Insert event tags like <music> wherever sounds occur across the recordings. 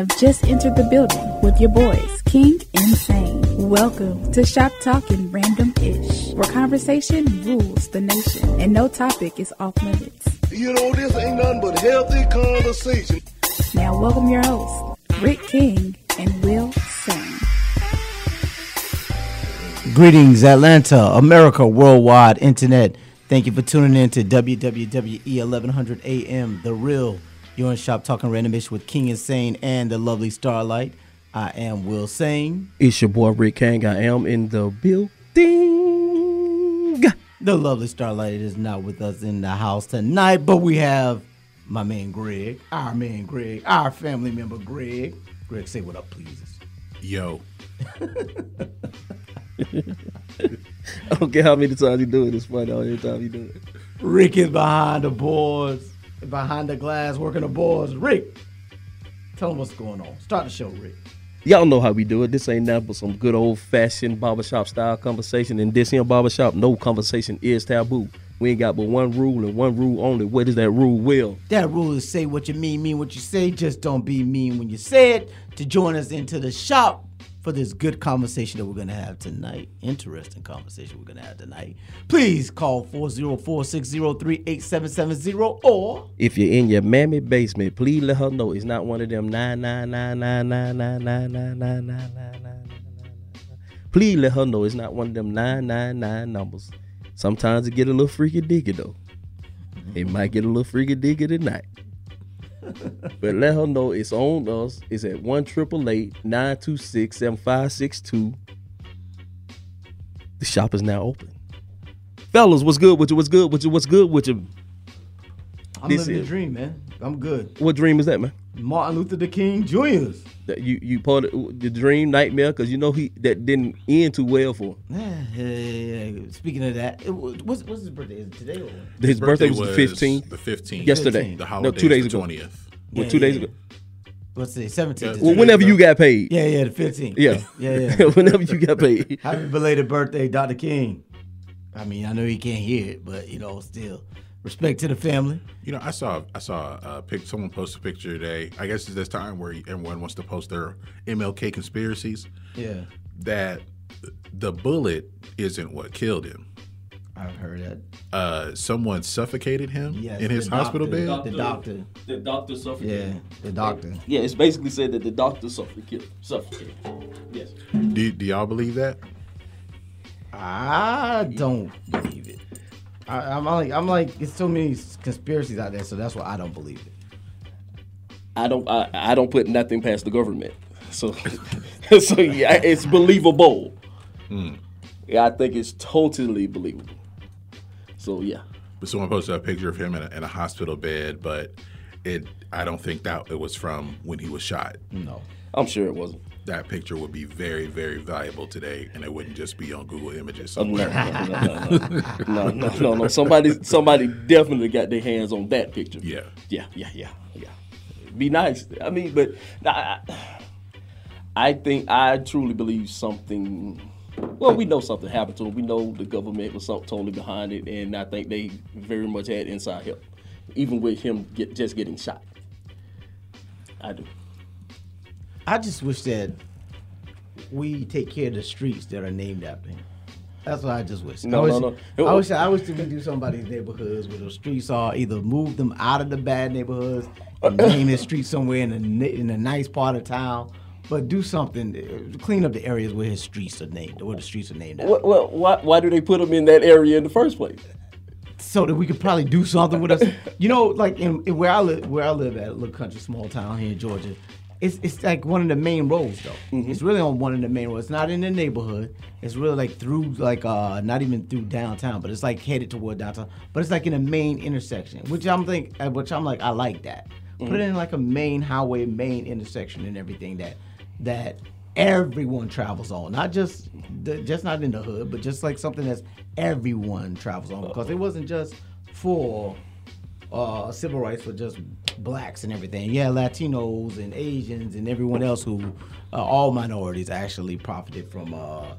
have just entered the building with your boys, King and Sane. Welcome to Shop Talking Random Ish, where conversation rules the nation and no topic is off limits. You know, this ain't nothing but healthy conversation. Now, welcome your hosts, Rick King and Will Sane. Greetings, Atlanta, America, worldwide, internet. Thank you for tuning in to WWE 1100 AM, The Real. You're in Shop Talking Randomish with King Insane and the lovely Starlight. I am Will Sane. It's your boy Rick King. I am in the building. The lovely Starlight is not with us in the house tonight, but we have my man Greg, our man Greg, our family member Greg. Greg, say what up, please. Yo, I don't care how many times you do it. It's funny every time you do it. Rick is behind the boards, behind the glass, working the boards. Rick, tell him what's going on. Start the show, Rick. Y'all know how we do it. This ain't nothing but some good old fashioned barbershop style conversation. In this here barbershop, no conversation is taboo. We ain't got but one rule and one rule only. What is that rule, Will? That rule is say what you mean, mean what you say. Just don't be mean when you say it. To join us into the shop for this good conversation that we're going to have tonight. Interesting conversation we're going to have tonight. Please call 404-603-8770 or if you're in your mammy basement, please let her know it's not one of them 99999999999. Please let her know it's not one of them 999 numbers. Sometimes it get a little freaky dicky though. It might get a little freaky dicky tonight. <laughs> but let her know it's on us. It's at 1 926 7562. The shop is now open. Fellas, what's good with you? What's good with you? What's good with you? I'm This living the dream, man. I'm good. What dream is that, man? Martin Luther the King Jr.'s. That you you part of the dream nightmare because you know he that didn't end too well for him. Yeah, yeah, yeah, yeah. Speaking of that, it, was- what's, what's his birthday? Is it today or? His, birthday, was, the fifteenth. The fifteenth. Yesterday. The No, holiday two days the ago. twentieth. Well, Yeah, two days yeah. ago. What's the 17th? Yeah, Well, whenever you got paid. Yeah, yeah, the 15th. Yeah. Yeah, <laughs> yeah. whenever you got paid. Happy belated birthday, Dr. King. I mean, I know he can't hear it, but you know, still respect to the family. You know, I saw I saw a pic. Someone posted a picture today. I guess it's this time where everyone wants to post their MLK conspiracies. Yeah, That the bullet isn't what killed him. I've heard that. Uh, someone suffocated him Yes, in his the hospital bed. The doctor. The doctor suffocated. Yeah, the doctor. Yeah, it's basically said that the doctor suffocated. Suffocated. Yes. Do, do y'all believe that? I don't believe it. I, I'm like, I'm like, it's so many conspiracies out there, so that's why I don't believe it. I don't I, I don't put nothing past the government. So <laughs> so yeah, it's believable. Hmm. Yeah, I think it's totally believable. So yeah. But someone posted a picture of him in a, in a hospital bed, but it I don't think that it was from when he was shot. No. I'm sure it wasn't. That picture would be very, very valuable today, and it wouldn't just be on Google Images No, somewhere. no, no, no, <laughs> no, no, no, no. Somebody, somebody definitely got their hands on that picture. Yeah. yeah, yeah, yeah, yeah. Be nice. I mean, but I, I think I truly believe something. Well, we know something happened to him. We know the government was something totally behind it, and I think they very much had inside help, even with him get, just getting shot. I do. I just wish that we take care of the streets that are named after him. That's what I just wish. No, I wish, no, no. I wish I wish that we do somebody's neighborhoods where the streets are either move them out of the bad neighborhoods and <laughs> name the street somewhere in a in a nice part of town, but do something uh, clean up the areas where his streets are named, where the streets are named after, Well, well why, why do they put him in that area in the first place? so that we could probably do something with us. You know, like in, in where I live, where I live at, a little country small town here in Georgia. It's, it's like one of the main roads though. It's really on one of the main roads. It's not in the neighborhood. It's really like through like uh not even through downtown, but it's like headed toward downtown. But it's like in a main intersection, which I'm think, uh, which I'm like I like that. Put it in like a main highway, main intersection, and everything that that everyone travels on. Not just the, just not in the hood, but just like something that's everyone travels on because it wasn't just for uh, civil rights for just blacks and everything. Yeah, Latinos and Asians and everyone else who, uh, all minorities actually profited from, uh,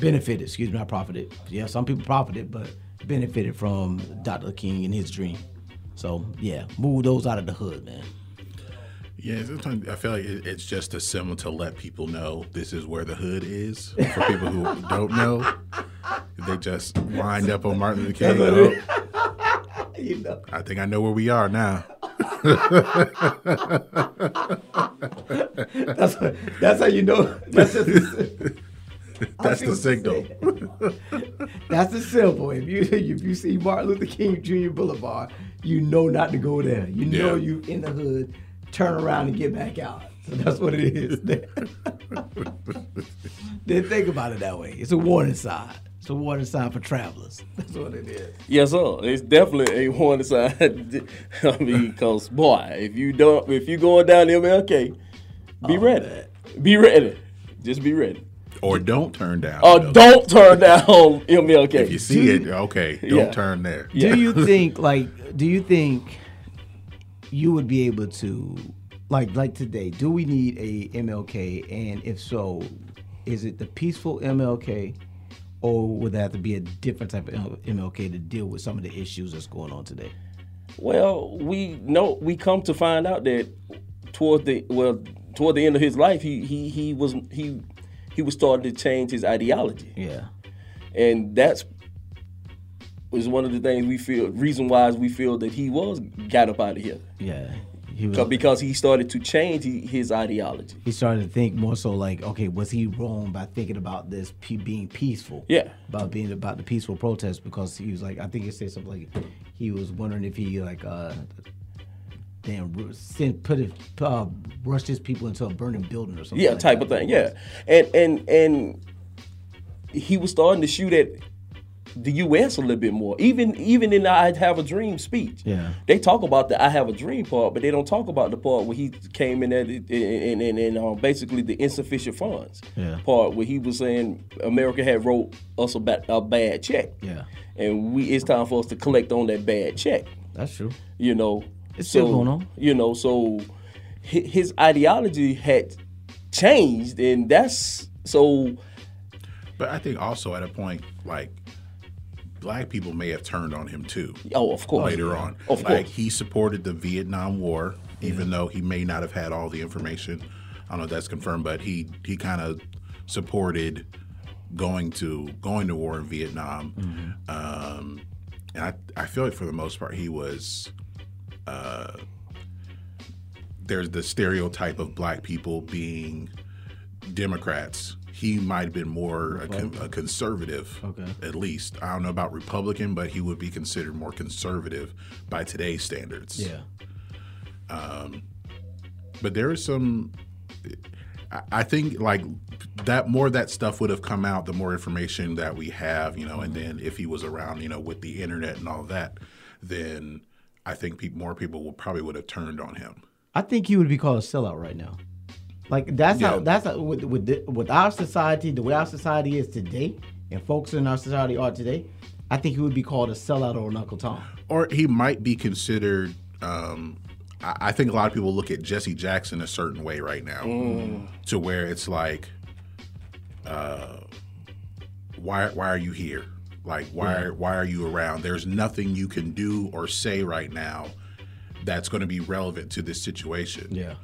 benefited, excuse me, not profited. Yeah, some people profited, but benefited from Dr. King and his dream. So, yeah, move those out of the hood, man. Yeah, sometimes I feel like it's just a symbol to let people know this is where the hood is. For people who <laughs> don't know, they just wind up on Martin Luther King. <laughs> You know, I think I know where we are now. That's that's how you know. That's <laughs> That's the signal. <laughs> that's the symbol. If you if you see Martin Luther King Jr. Boulevard, you know not to go there. You know Yeah. you in the hood. Turn around and get back out. So that's what it is. <laughs> Didn't think about it that way. It's a warning sign. It's a warning sign for travelers. <laughs> That's what it is. Yes, sir. It's definitely a warning sign. <laughs> I mean, cause boy, if you don't, if you going down MLK, be ready. Be ready. Just be ready. Or don't turn down. Or you don't turn down <laughs> MLK. If you see it, okay, don't Yeah. turn there. Do you think like do you think you would be able to like like today, do we need a MLK and if so, is it the peaceful MLK or would there have to be a different type of MLK to deal with some of the issues that's going on today? Well, we know we come to find out that toward the well toward the end of his life, he he he was he he was starting to change his ideology, Yeah. and that's was one of the things we feel reason why we feel that he was got up out of here Yeah. He was because he started to change his ideology. he started to think more so like, okay, was he wrong by thinking about this pe- being peaceful? Yeah. About being about the peaceful protest because he was like, I think he said something like, he was wondering if he like, uh, damn, sent put it, uh, rushed his people into a burning building or something. Yeah, like type that. of thing. Yeah, and and and he was starting to shoot at the U.S. a little bit more. Even even in the "I Have a Dream" speech, Yeah. they talk about the "I Have a Dream" part, but they don't talk about the part where he came in at it and and, and um, basically the insufficient funds Yeah. part where he was saying America had wrote us a, ba- a bad check, Yeah, and we it's time for us to collect on that bad check that's true. you know. It's so, still going on. You know, so his ideology had changed, and that's so. But I think also at a point, like, black people may have turned on him too Oh, of course. later on. Of like, course. he supported the Vietnam War, even though he may not have had all the information. I don't know if that's confirmed, but he he kind of supported going to going to war in Vietnam. Um, and I, I feel like for the most part, he was. Uh, there's the stereotype of black people being Democrats. He might have been more a, con- a conservative, Okay. at least. I don't know about Republican, but he would be considered more conservative by today's standards. Yeah, um, But there is some. I- I think like that more of that stuff would have come out the more information that we have, you know, and mm-hmm. then if he was around, you know, with the internet and all that, then I think peop more people will probably would have turned on him. I think he would be called a sellout right now. Like that's how that's how, with with the, with our society, the way our society is today, and folks in our society are today. I think he would be called a sellout or an Uncle Tom. or he might be considered. Um, I, I think a lot of people look at Jesse Jackson a certain way right now, to where it's like, uh, why why are you here? Like why why are you around? There's nothing you can do or say right now that's going to be relevant to this situation. Yeah.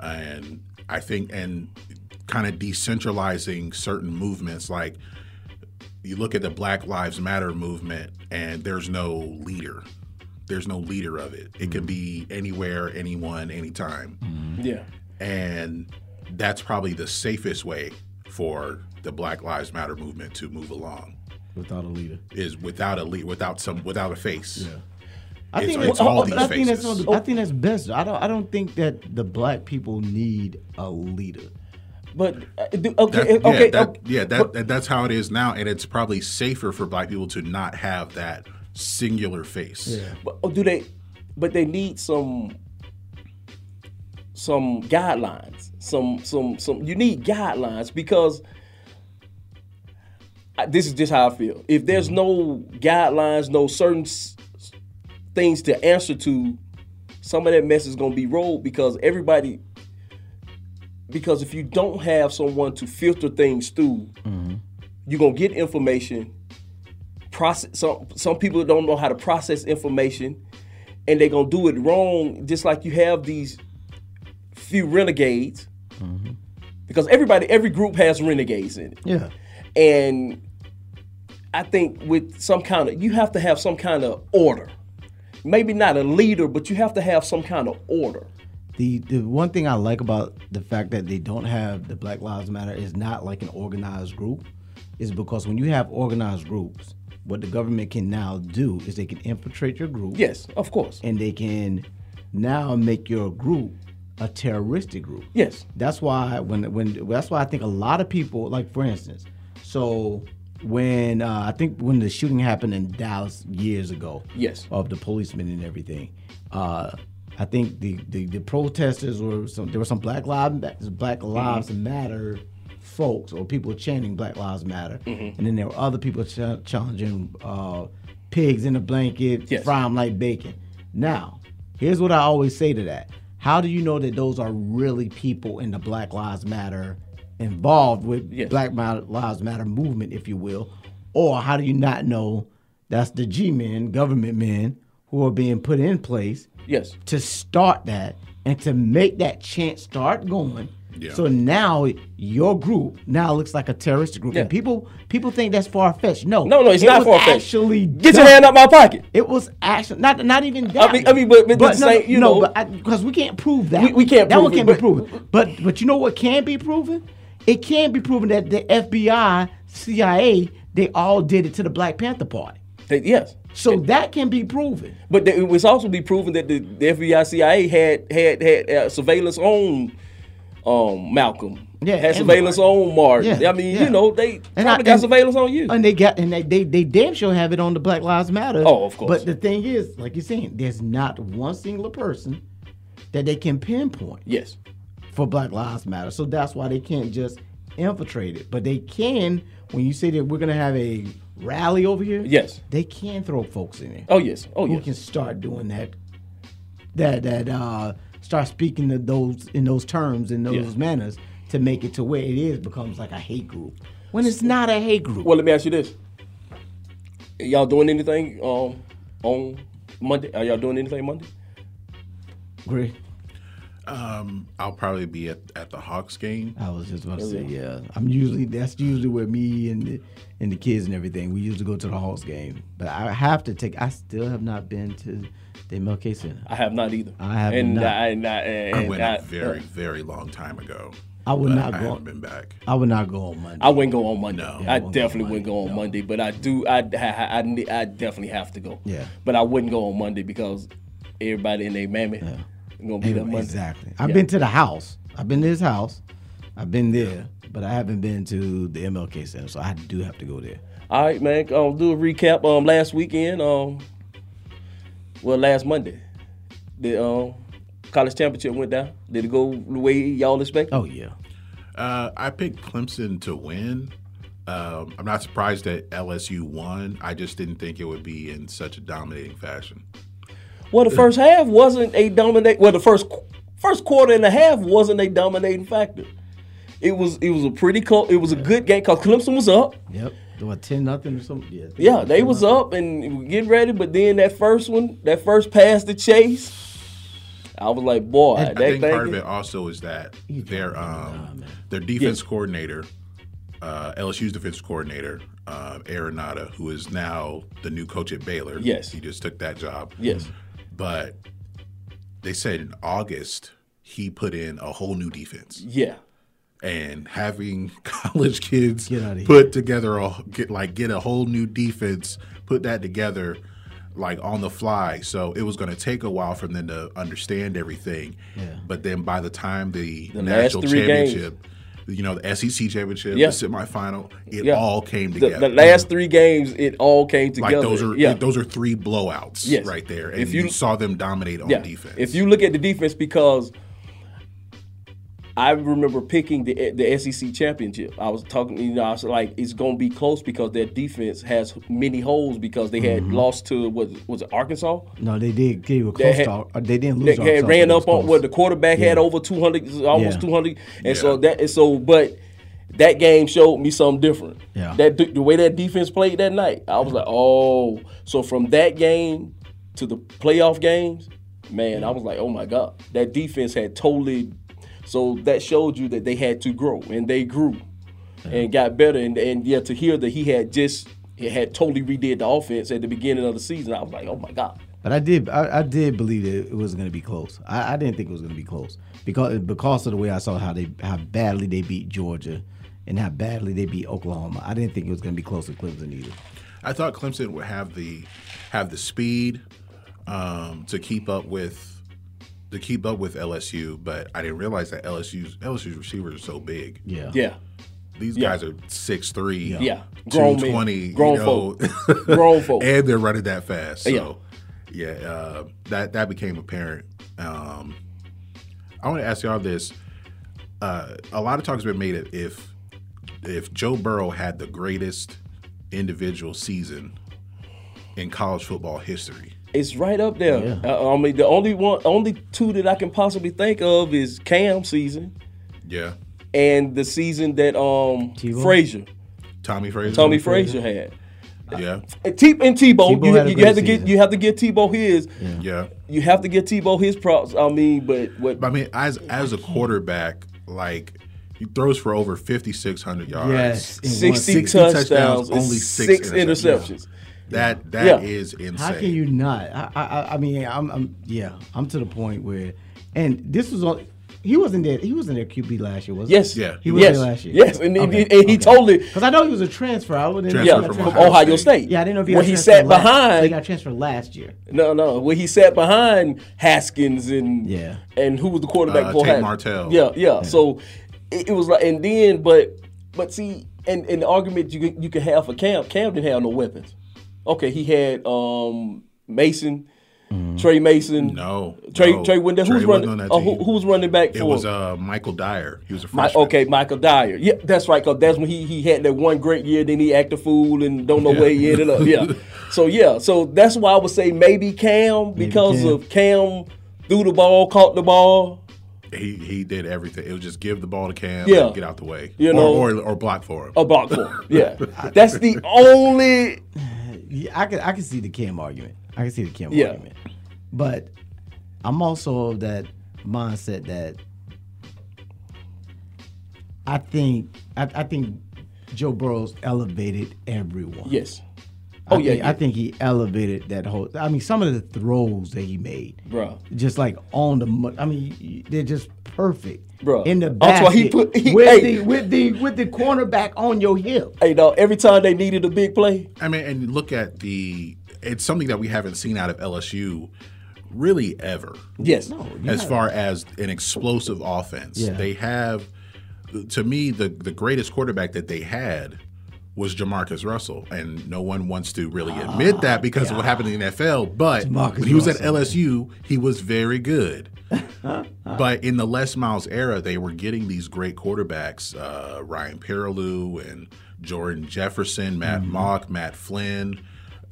and I think and kind of decentralizing certain movements like you look at the Black Lives Matter movement and there's no leader. There's no leader of it. It can mm. be anywhere, anyone, anytime. Mm. Yeah. And that's probably the safest way for the Black Lives Matter movement to move along Without a leader. is without a lead, without some without a face. I think it's that's, all I these think that's. I think that's best. I don't I don't think that the black people need a leader. But uh, do- okay, That- okay, yeah, that, okay. yeah, that, that that's how it is now, and it's probably safer for black people to not have that singular face. But oh, do they? But they need some some guidelines. Some some some. You need guidelines because I- this is just how I feel. If there's no guidelines, no certain s- things to answer to, some of that mess is gonna be rolled because everybody. Because if you don't have someone to filter things through, mm-hmm. you're gonna get information process some some people don't know how to process information and they're gonna do it wrong just like you have these few renegades mm-hmm. because everybody, every group has renegades in it. Yeah. And I think with some kind of, you have to have some kind of order. Maybe not a leader, but you have to have some kind of order. The the one thing I like about the fact that they don't have the Black Lives Matter is not like an organized group, is because when you have organized groups, what the government can now do is they can infiltrate your group. Yes, of course. And they can now make your group a terroristic group. Yes. That's why when when that's why I think a lot of people like for instance, so when uh, I think when the shooting happened in Dallas years ago, Yes. of the policemen and everything, uh, I think the, the the protesters were some there were some Black Lives Black Lives Mm-hmm. Matter folks or people chanting Black Lives Matter, Mm-hmm. and then there were other people ch- challenging uh, pigs in a blanket, Yes. them like bacon. Now, here's what I always say to that. How do you know that those are really people in the Black Lives Matter involved with Yes. Black Lives Matter movement, if you will? Or how do you not know that's the G men, government men, who are being put in place Yes. to start that and to make that chant start going? Yeah. So now your group now looks like a terrorist group, Yeah. and people people think that's far fetched. No, No, no, it's it not far fetched. Actually, Get your hand out my pocket. It was actually not not even that. mean- I mean, but- but the no, same- you no, know- because we can't prove that. We- we can't That prove one it, can't but- be proven. But but you know what can be proven? It can't be proven that the FBI, CIA, they all did it to the Black Panther Party. They- yes. So that can be proven. But it was also be proven that the, the FBI, CIA had had had uh, surveillance on um, Malcolm. Yeah, had surveillance on Martin. Yeah, I mean, yeah. you know, they And probably I- got and- surveillance on you. And they got and they, they they damn sure have it on the Black Lives Matter. Oh, of course. But the thing is, like you're saying, there's not one singular person that they can pinpoint. yes. For Black Lives Matter. So that's why they can't just infiltrate it. But they can, when you say that we're gonna have a rally over here, Yes. they can throw folks in there Oh yes. Oh who yes. can start doing that. That that uh start speaking to those in those terms in those manners to make it to where it is becomes like a hate group. When it's not a hate group. Well, let me ask you this: Y'all doing anything um, on Monday? Are y'all doing anything Monday? Great. Um, I'll probably be at, at the Hawks game. I was just about to say, yeah. I'm usually that's usually where me and the and the kids and everything. We usually go to the Hawks game, but I have to take. I still have not been to the MLK Center. I have not either. I have and not. I, and I, and I went I, a very, very long time ago. I would but not I go. haven't been back. I would not go on Monday. I wouldn't go on Monday. No. Yeah, I I definitely wouldn't go on Monday, no. Monday, but I do. I, I, I, I definitely have to go. Yeah. But I wouldn't go on Monday because everybody in their mammy gonna be there Monday. exactly. I've Yeah. been to the house. I've been to his house. I've been there, but I haven't been to the MLK Center, so I do have to go there. All right, man. Um, do a recap. Um, last weekend. Um, well, last Monday, the um college championship went down. Did it go the way y'all expected? Oh yeah. Uh, I picked Clemson to win. Um, I'm not surprised that LSU won. I just didn't think it would be in such a dominating fashion. Well, the first half wasn't a dominate. Well, the first first quarter and a half wasn't a dominating factor. It was it was a pretty close. It was a good game because Clemson was up. Yep. What ten nothing or something? Yeah. Yeah, they was nothing. up and getting ready, but then that first one, that first pass to Chase, I was like, boy, I that think part of it also is that their um, their defense coordinator, uh, LSU's defense coordinator, uh, Aranda, who is now the new coach at Baylor. Yes. he just took that job. Yes. But they said in August he put in a whole new defense. Yeah. and having <laughs> college kids Get outta here. put together a get like get a whole new defense, put that together like on the fly. So it was going to take a while for them to understand everything. Yeah. But then by the time the, The national championship, games. You know, the SEC championship, Yeah. the semifinal, it Yeah. all came together. the last three games, it all came together. like those are yeah. those are three blowouts Yes. right there, and If you, you- saw them dominate on defense. If you look at the defense, because I remember picking the the SEC championship. I was talking, you know, I was like, it's going to be close because their defense has many holes because they had Mm-hmm. lost to was was it Arkansas? No, they did. They were They close. had- to, uh, they didn't They lose. had Arkansas, ran up on close. what the quarterback had over two hundred, almost Yeah. two hundred, and Yeah. so that and so, but that game showed me something different. Yeah. that the way that defense played that night, I was like, oh, so from that game to the playoff games, man, I was like, oh my god, that defense had totally. So that showed you that they had to grow, and they grew, and got better. And and yeah, to hear that he had just he had totally redid the offense at the beginning of the season, I was like, oh my god. But I did, I, I did believe that it wasn't going to be close. I, I didn't think it was going to be close because because of the way I saw how they how badly they beat Georgia and how badly they beat Oklahoma. I didn't think it was going to be close to Clemson either. I thought Clemson would have the have the speed um, to keep up with to keep up with LSU, but I didn't realize that LSU's LSU's receivers are so big. Yeah, Yeah, These Yeah. guys are six three, Yeah. Grown men. Grown you know, folk. <laughs> Grown folk. and they're running that fast. So, Yeah. yeah, uh, that that became apparent. Um, I want to ask y'all this: uh, a lot of talk has been made of if if Joe Burrow had the greatest individual season in college football history. It's right up there. Yeah. Uh, I mean, the only one, only two that I can possibly think of is Cam season Yeah, and the season that um Tebow? Frazier, Tommie Frazier. Tommie Frazier had. Yeah, And, T- and Tebow, Tebow you, had a you, great have to get season. you have to get Tebow his. yeah. You have to get Tebow his props. I mean, but what? I mean, as as a quarterback, like he throws for over fifty six hundred yards. Yes, in one 60, season. touchdowns, only only six six, interceptions. interceptions. That that Yeah. is insane. How can you not? I, I, I mean, I'm, I'm, yeah, I'm to the point where, and this was on. He wasn't there. He wasn't there QB last year, was he? Yes. Yeah. he was yes. there last year. Yes, and, he- and he totally because I know he was a transfer. I wouldn't. Transfer yeah from from Ohio Ohio, State. State. Yeah, I didn't know if he when got he transferred sat last- so behind. he got transferred last year. No, no. When he sat behind Haskins and Yeah. and who was the quarterback Uh, Tate Haskins? Martell. Yeah, yeah, So it, it was like, and then, but but see, and, and the argument you could, you could have for Cam, Cam didn't have no weapons. Okay, he had um Mason, Tre Mason. No, Trey no. Trey Wendell. Trey Who's wasn't running? on that Uh, who, team. who was running back for? It was uh, Michael Dyer. He was a My, freshman. okay, Michael Dyer. Yeah, that's right. Cause that's when he he had that one great year. Then he acted a fool and don't know where he ended up. Yeah. <laughs> So yeah. So that's why I would say maybe Cam because Cam. of Cam threw the ball, caught the ball. He he did everything. It was just give the ball to Cam Yeah. and get out the way. You or, know- or, or block for him. A block for him. Yeah. <laughs> That's the only. Yeah, I can I can see the Cam argument. I can see the Cam Yeah. argument. But I'm also of that mindset that I think I, I think Joe Burrow's elevated everyone. Yes. I Oh yeah. think, yeah. I think he elevated that whole. I mean, some of the throws that he made, bro, just like on the. I mean, they're just perfect, Bruh. In the That's why he basket put- he- with hey. the with the with the cornerback on your hip. Hey, dog. Every time they needed a big play, I mean, and look at the. It's something that we haven't seen out of LSU, really ever. yes. as far as an explosive offense. Yeah. They have, to me, the the greatest quarterback that they had was Jamarcus Russell, and no one wants to really admit that because of what happened in the NFL. But Jamarcus when he was at LSU, he was very good. <laughs> but in the Les Miles era, they were getting these great quarterbacks: uh, Ryan Perrilloux and Jordan Jefferson, Matt Mm-hmm. Mauck, Matt Flynn.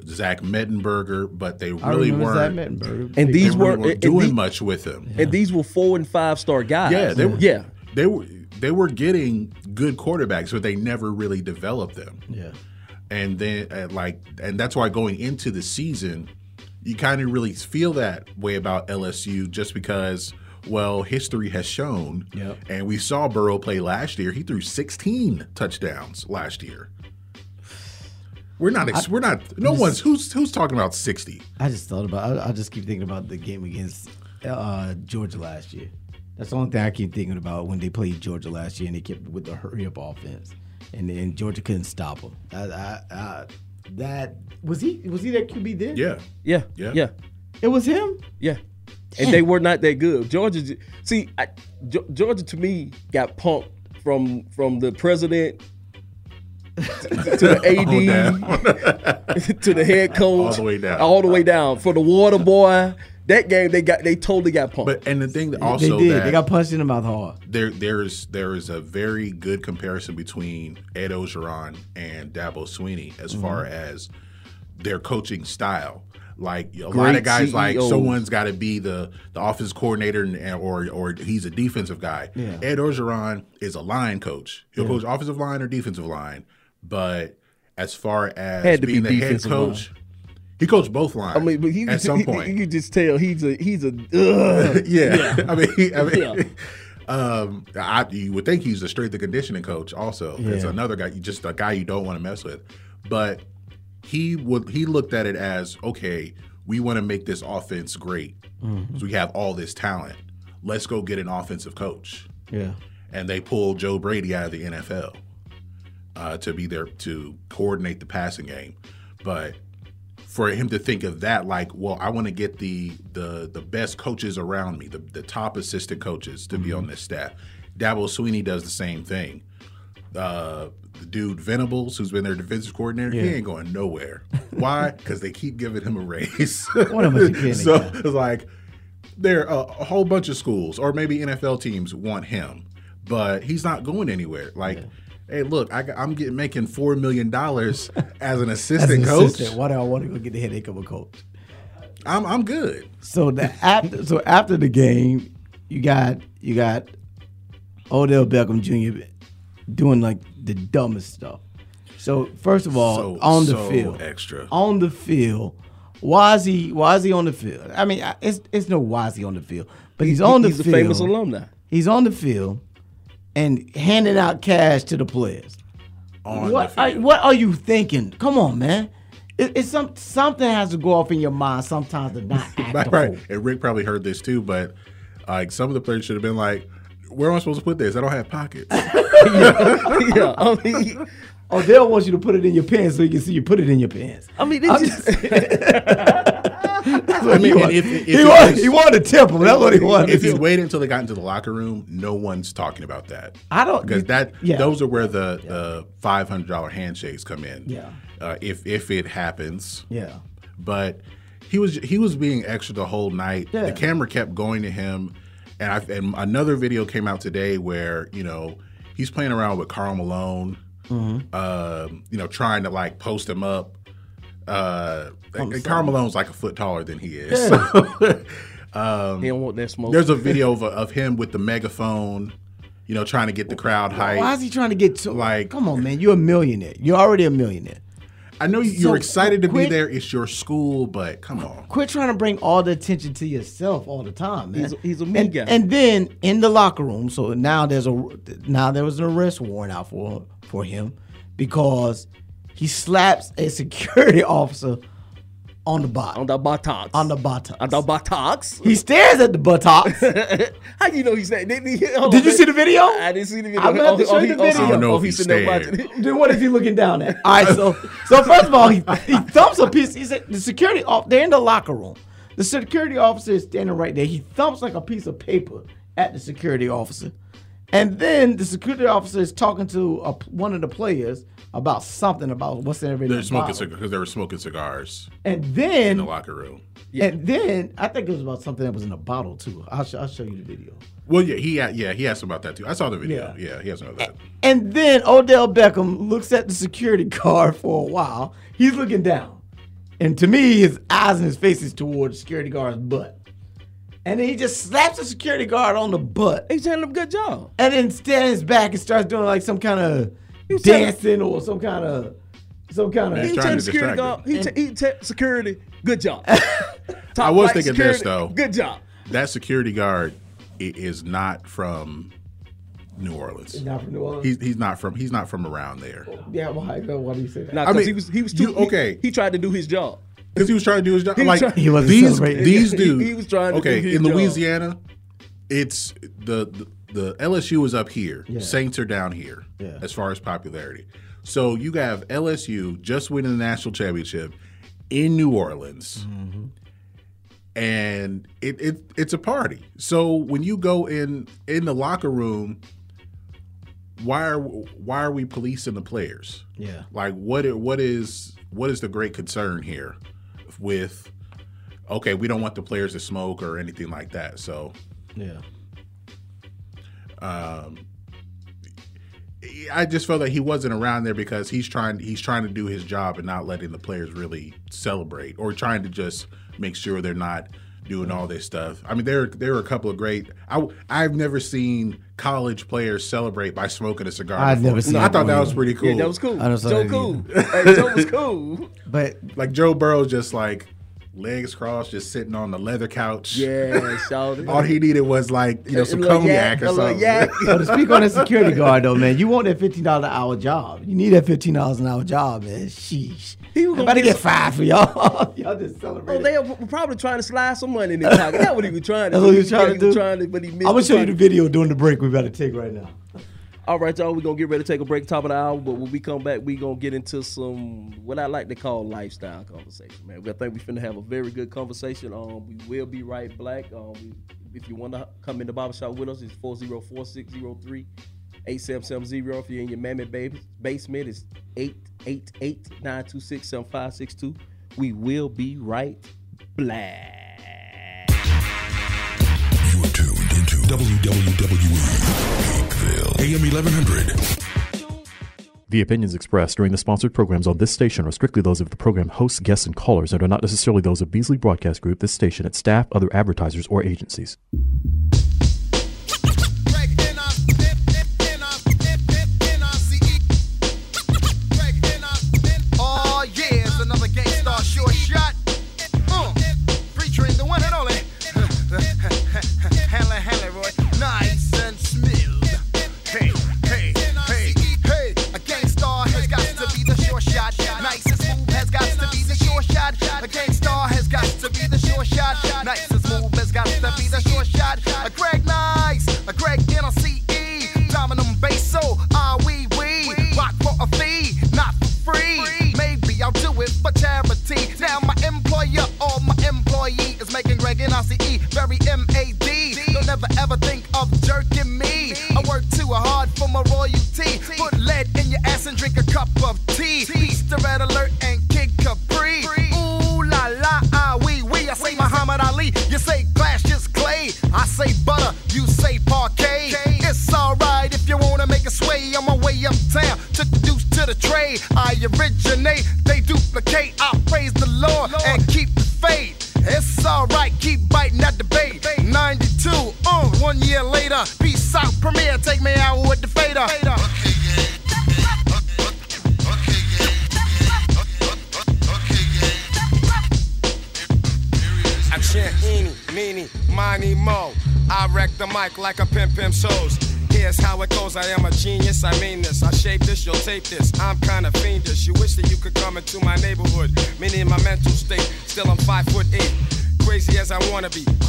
Zach Mettenberger, but they really weren't, Mettenberger. And they these really were weren't doing the- much with him. And these were four and five star guys. Yeah, they were. Yeah. they were. They were getting good quarterbacks, but they never really developed them. yeah. And then, uh, like, and that's why going into the season, you kind of really feel that way about LSU, just because. Well, history has shown, Yep. and we saw Burrow play last year. He threw 16 touchdowns last year. We're not. Ex- we're not. No one's. Who's who's talking about 60? I just thought about. I, I just keep thinking about the game against uh, Georgia last year. That's the only thing I keep thinking about when they played Georgia last year and they kept with the hurry up offense, and then Georgia couldn't stop them. I, I, I, that was he. Was he that QB then? Yeah. Yeah. Yeah. Yeah. it was him. Yeah. And they were not that good. Georgia, see, I, Georgia to me got pumped from from the president <laughs> to the AD <laughs> to the head coach, All the way down. all the way down. For the water boy, that game they got they totally got pumped. But and the thing that they also did. that they got punched in the mouth hard. there there's there is a very good comparison between Ed Orgeron and Dabo Swinney as Mm-hmm. far as their coaching style. Like a lot of guys, like someone's got to be the the offense coordinator, and, and- or or he's a defensive guy. Yeah. Ed Orgeron is a line coach. He'll coach offensive line or defensive line, but as far as Had to be being the head defensive coach, he coached both lines. I mean, but he, at some he- point, you could just tell he's a he's a <laughs> ugh. yeah. I mean, he- I mean, Yeah. <laughs> Um, I, you would think he's a strength and conditioning coach. Also, it's another guy, just a guy you don't want to mess with. But he would he looked at it as okay, we want to make this offense great. So we have all this talent. Let's go get an offensive coach. Yeah. And they pulled Joe Brady out of the NFL uh, to be there to coordinate the passing game. But for him to think of that like, well, I want to get the the the best coaches around me, the, the top assistant coaches to be on this staff. Dabo Swinney does the same thing. Uh, the dude Venables, who's been their defensive coordinator, he ain't going nowhere. <laughs> Why? Because they keep giving him a raise. What am I getting so it's like there are a whole bunch of schools or maybe NFL teams want him, but he's not going anywhere. Like, hey, look, I, am getting making four million dollars <laughs> as an As assistant an coach. assistant, why do I want to go get the headache of a coach? I'm I'm good. So the after so after the game, you got you got Odell Beckham Jr. doing like the dumbest stuff. So first of all, So on the so field, extra. on the field, why is he why is he on the field? I mean, it's it's no why is he on the field, but he's on the He's a field. famous alumni. He's on the field and handing out cash to the players. On what the are, what are you thinking? Come on, man. It, it's some something has to go off in your mind sometimes to not <laughs> act Right, right. And Rick probably heard this too, but like some of the players should have been like, "Where am I supposed to put this? I don't have pockets." <laughs> <laughs> yeah, I mean, oh, Odell wants you to put it in your pants so you can see you put it in your pants. I mean, I'm it's I mean, and if, if he, wanted, was- he wanted to tip him. That's what he wanted. if he waited until they got into the locker room, no one's talking about that. I don't because that yeah. those are where the the five hundred dollar handshakes come in. Yeah. uh, if if it happens. Yeah. but he was he was being extra the whole night. Yeah. The camera kept going to him, and I and another video came out today where you know he's playing around with Karl Malone, Mm-hmm. um, you know, trying to like post him up. Uh, Oh, and Karl Malone's like a foot taller than he is. Yeah. <laughs> he don't want that smoke. There's a video of, of him with the megaphone, you know, trying to get the crowd hype. Why is he trying to get to Like- Come on, man. You're a millionaire. You're already a millionaire. I know you- So, you're excited to quit- be there. It's your school, but come on. Quit trying to bring all the attention to yourself all the time, man. He's a- he's a me and, guy. And then in the locker room, so now there's a now there was an arrest warrant out for for him because he slaps a security <laughs> officer on the bot. on bottom the buttocks. on the buttocks. on the buttocks. he stares at the buttocks. <laughs> How do you know he's that? Did, he, hold Did on, you man. see the video? I didn't see the video. I'm gonna have to show oh, you the oh, video. I don't know oh, if he's he sitting stared. then what is he looking down at? All right, so so first of all, he, he thumps a piece. He said the security off. They're in the locker room. The security officer is standing right there. He thumps like a piece of paper at the security officer, and then the security officer is talking to a, one of the players about something about what's in every They're smoking cigars because they were smoking cigars And then in the locker room. Yeah. and then I think it was about something that was in a bottle too. I'll, sh- I'll show you the video. Well, yeah, he yeah he asked about that too. I saw the video. Yeah. Yeah, he asked about that. And then Odell Beckham looks at the security <laughs> guard for a while. He's looking down. And to me, his eyes and his face is towards the security guard's butt. And then he just slaps the security guard on the butt. He's doing a good job. And then stands back and starts doing like some kind of was telling- dancing or some kind of some kind He's He of trying tell to security distract guard. him. He, t- he tell security. Good job. <laughs> I was flight thinking this, though. Good job. That security guard is not from New Orleans. not from New Orleans. He's he's not from he's not from around there yeah, why, why do you say that? Nah, I 'cause mean, he was he was too you- okay. He, he tried to do his job. Because he was trying to do his job. He like trying- He wasn't these celebrating. these <laughs> dudes. he was trying to okay in job. Louisiana. It's the, the the LSU is up here. Yeah. Saints are down here Yeah. as far as popularity. So you have LSU just winning the national championship in New Orleans. Mm-hmm. And it, it it's a party. So when you go in in the locker room, why are why are we policing the players? Yeah. Like what what is what is the great concern here with okay, we don't want the players to smoke or anything like that. So Yeah. Um, I just felt like he wasn't around there because he's trying he's trying to do his job and not letting the players really celebrate or trying to just make sure they're not doing all this stuff. I mean, there there were a couple of great. I I've never seen college players celebrate by smoking a cigar. I've before. never seen I thought that that was pretty cool. Yeah, that was cool. I don't Joe cool. <laughs> hey, Joe was cool. But like Joe Burrow just like legs crossed, just sitting on the leather couch. Yeah, <laughs> shout All he needed was like you know A some cognac yak, or a little something. yak. <laughs> But to speak on that security guard though, man, you want that fifteen dollar an hour job. You need that fifteen dollars an hour job, man. Sheesh. He was about to get get five for y'all. <laughs> y'all just celebrate. Oh, they were probably trying to slide some money in his pocket. That's what he was trying to That's do. what he was trying to do. trying to, but he missed I'm gonna show you the video during the break. We're about to take right now. All right, y'all, we're gonna get ready to take a break top of the hour, but when we come back, we gonna get into some what I like to call lifestyle conversation, man. I think we finna have a very good conversation. Um, we will be right black. Um, we, if you wanna come in the barbershop with us, it's 404-603-8770. If you're in your mammoth baby basement, it's 888-926-7562. We will be right black. WWE Peakville, AM 1100. The opinions expressed during the sponsored programs on this station are strictly those of the program hosts, guests, and callers and are not necessarily those of Beasley Broadcast Group, this station, its staff, other advertisers, or agencies.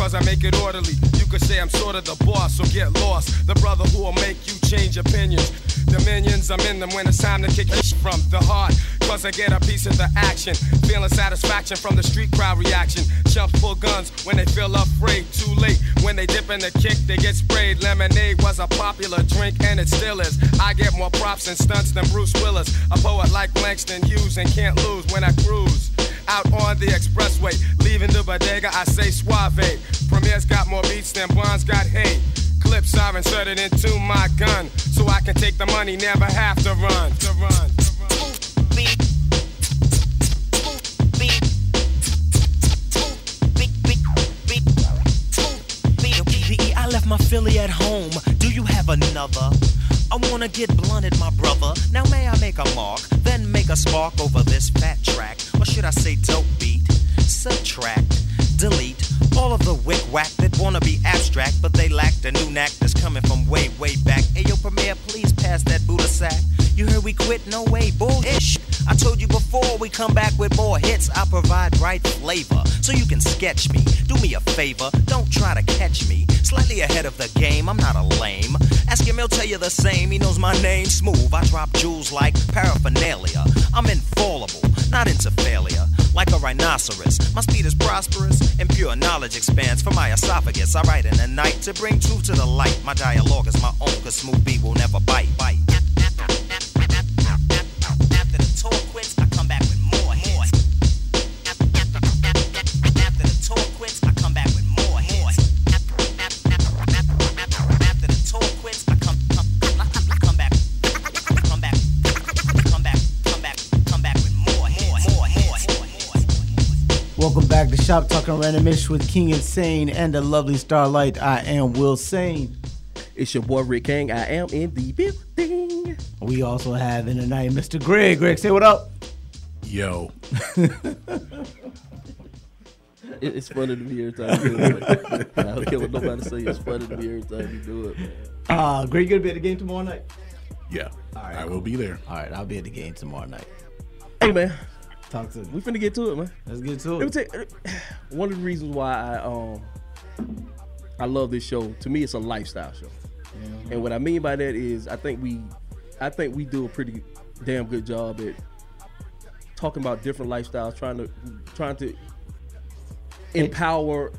Cause I make it orderly. You could say I'm sort of the boss, so get lost. The brother who will make you change opinions. Dominions, I'm in them when it's time to kick from the heart. Cause I get a piece of the action. Feeling satisfaction from the street crowd reaction. Chumps pull guns when they feel afraid. Too late. When they dip in the kick, they get sprayed. Lemonade was a popular drink and it still is. I get more props and stunts than Bruce Willis. A poet like Langston Hughes and can't lose when I cruise. Out on the expressway, leaving the bodega, I say suave. Premier's got more beats than Bonds got hate. Clips are inserted into my gun, so I can take the money, never have to run. To run. Left my Philly at home. Do you have another? I wanna get blunted, my brother. Now may I make a mark, then make a spark over this fat abstract, but they lack the new knack that's coming from way, way back. Hey yo, Premier, please pass that Buddha sack. You heard we quit? No way, bullish. I told you before we come back with more hits. I provide right flavor, so you can sketch me. Do me a favor, don't try to catch me. Slightly ahead of the game, I'm not a lame. Ask him, he'll tell you the same. He knows my name, smooth. I drop jewels like paraphernalia. I'm infallible, not into failure. Like a rhinoceros, my speed is prosperous, and pure knowledge expands from my esophagus. I write in the night to bring truth to the light. My dialogue is my own, cause smooth B will never bite. bite. Back to Shop Talking Randomish with King Insane and the lovely Starlight. I am Will Sane. It's your boy Rick King. I am in the building. We also have in tonight Mr. Greg. Greg, say what up. Yo, <laughs> It's funny to me every time you do it. I don't care what nobody say. It's funny to me every time you do it, man. Uh, Greg, you gonna be at the game tomorrow night? Yeah, All right, I will be there. All right, I'll be at the game tomorrow night. Hey, man, Talk to we finna get to it, man. Let's get to Let me it. tell you, one of the reasons why I um I love this show. To me, it's a lifestyle show, and what I mean by that is I think we I think we do a pretty damn good job at talking about different lifestyles, trying to trying to empower,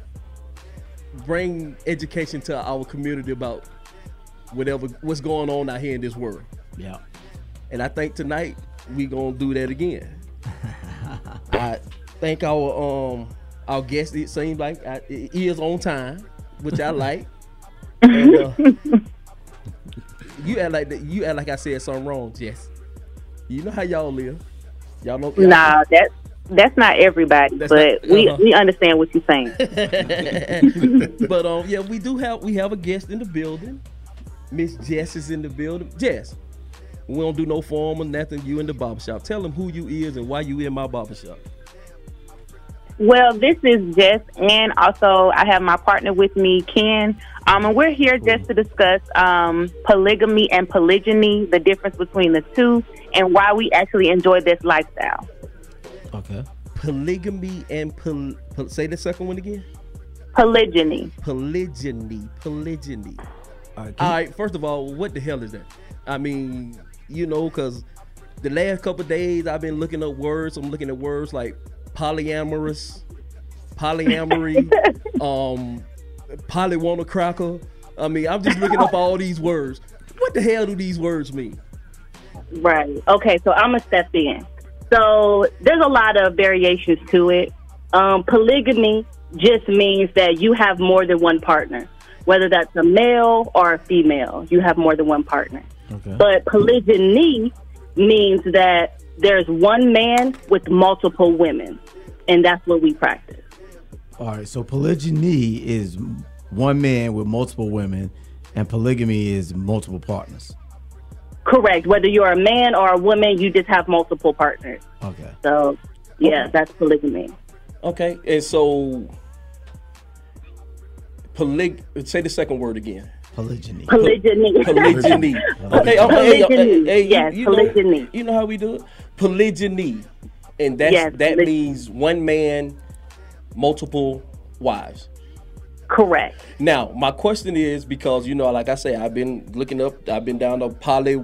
bring education to our community about whatever what's going on out here in this world. Yeah. And I think tonight we gonna do that again. <laughs> I think our um our guest it seems like I, it is on time, which I like. <laughs> and, uh, you act like that, you act like I said something wrong, Jess. You know how y'all live. Y'all know. y'all- Nah, that that's not everybody, That's but not- we uh-huh. we understand what you're saying. <laughs> but um, yeah, we do have we have a guest in the building. Miss Jess is in the building. Jess, we don't do no formal nothing. You in the barbershop. Tell them who you is and why you in my barbershop. Well, this is Jess, and also I have my partner with me, Ken. Um, and we're here just to discuss um, polygamy and polygyny, the difference between the two, and why we actually enjoy this lifestyle. Okay. Polygamy and poly- pol- say the second one again. Polygyny. Polygyny. Polygyny. All right. All right. First of all, what the hell is that? I mean, you know, because the last couple days I've been looking up words. I'm looking at words like polyamorous, polyamory, <laughs> um, polywanna cracker. I mean, I'm just looking up all these words. What the hell do these words mean? Right. Okay, so I'm gonna step in. So there's a lot of variations to it. Um, polygamy just means that you have more than one partner, whether that's a male or a female. You have more than one partner. Okay. But polygyny means that there's one man with multiple women, and that's what we practice. All right. So polygyny is one man with multiple women, and polygamy is multiple partners. Correct. Whether you're a man or a woman, you just have multiple partners. Okay. So, yeah, that's polygamy. Okay, and so polyg. Say the second word again. Polygyny. Polygyny. Polygyny. <laughs> okay, okay, hey, Polygyny. hey, hey, Yes, you, you polygyny. Know, you know how we do it? Polygyny, and that's Yes, that poly- means one man, multiple wives. Correct. Now, my question is because you know, like I say, I've been looking up, I've been down the poly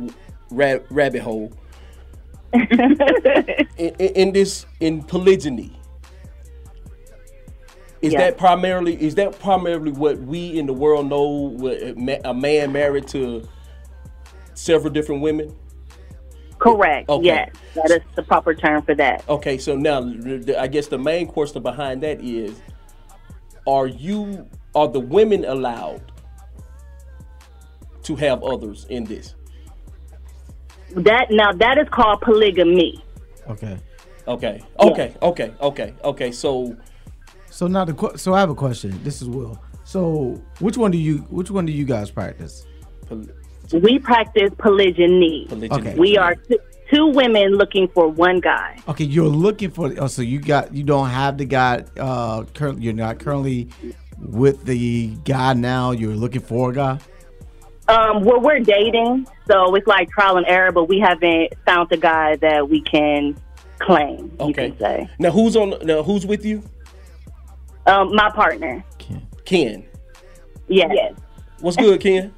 ra- rabbit hole. <laughs> in, in, in this in polygyny, is Yes. that primarily is that primarily what we in the world know? A man married to several different women. Correct. Okay. Yes, that is the proper term for that. Okay, so now I guess the main question behind that is: Are you are the women allowed to have others in this? That now that is called polygamy. Okay. Okay, okay, okay, okay, okay. So So now the so I have a question. This is Will. So which one do you which one do you guys practice? We practice polygyny. polygyny. Okay. We are t- two women looking for one guy. Okay, you're looking for. Oh, so you got you don't have the guy. Uh, currently, you're not currently with the guy now. You're looking for a guy. Um, well, we're dating, so it's like trial and error, but we haven't found the guy that we can claim. You Okay. can say. Now who's on? Now who's with you? Um, my partner. Ken. Ken. Yes. What's good, Ken?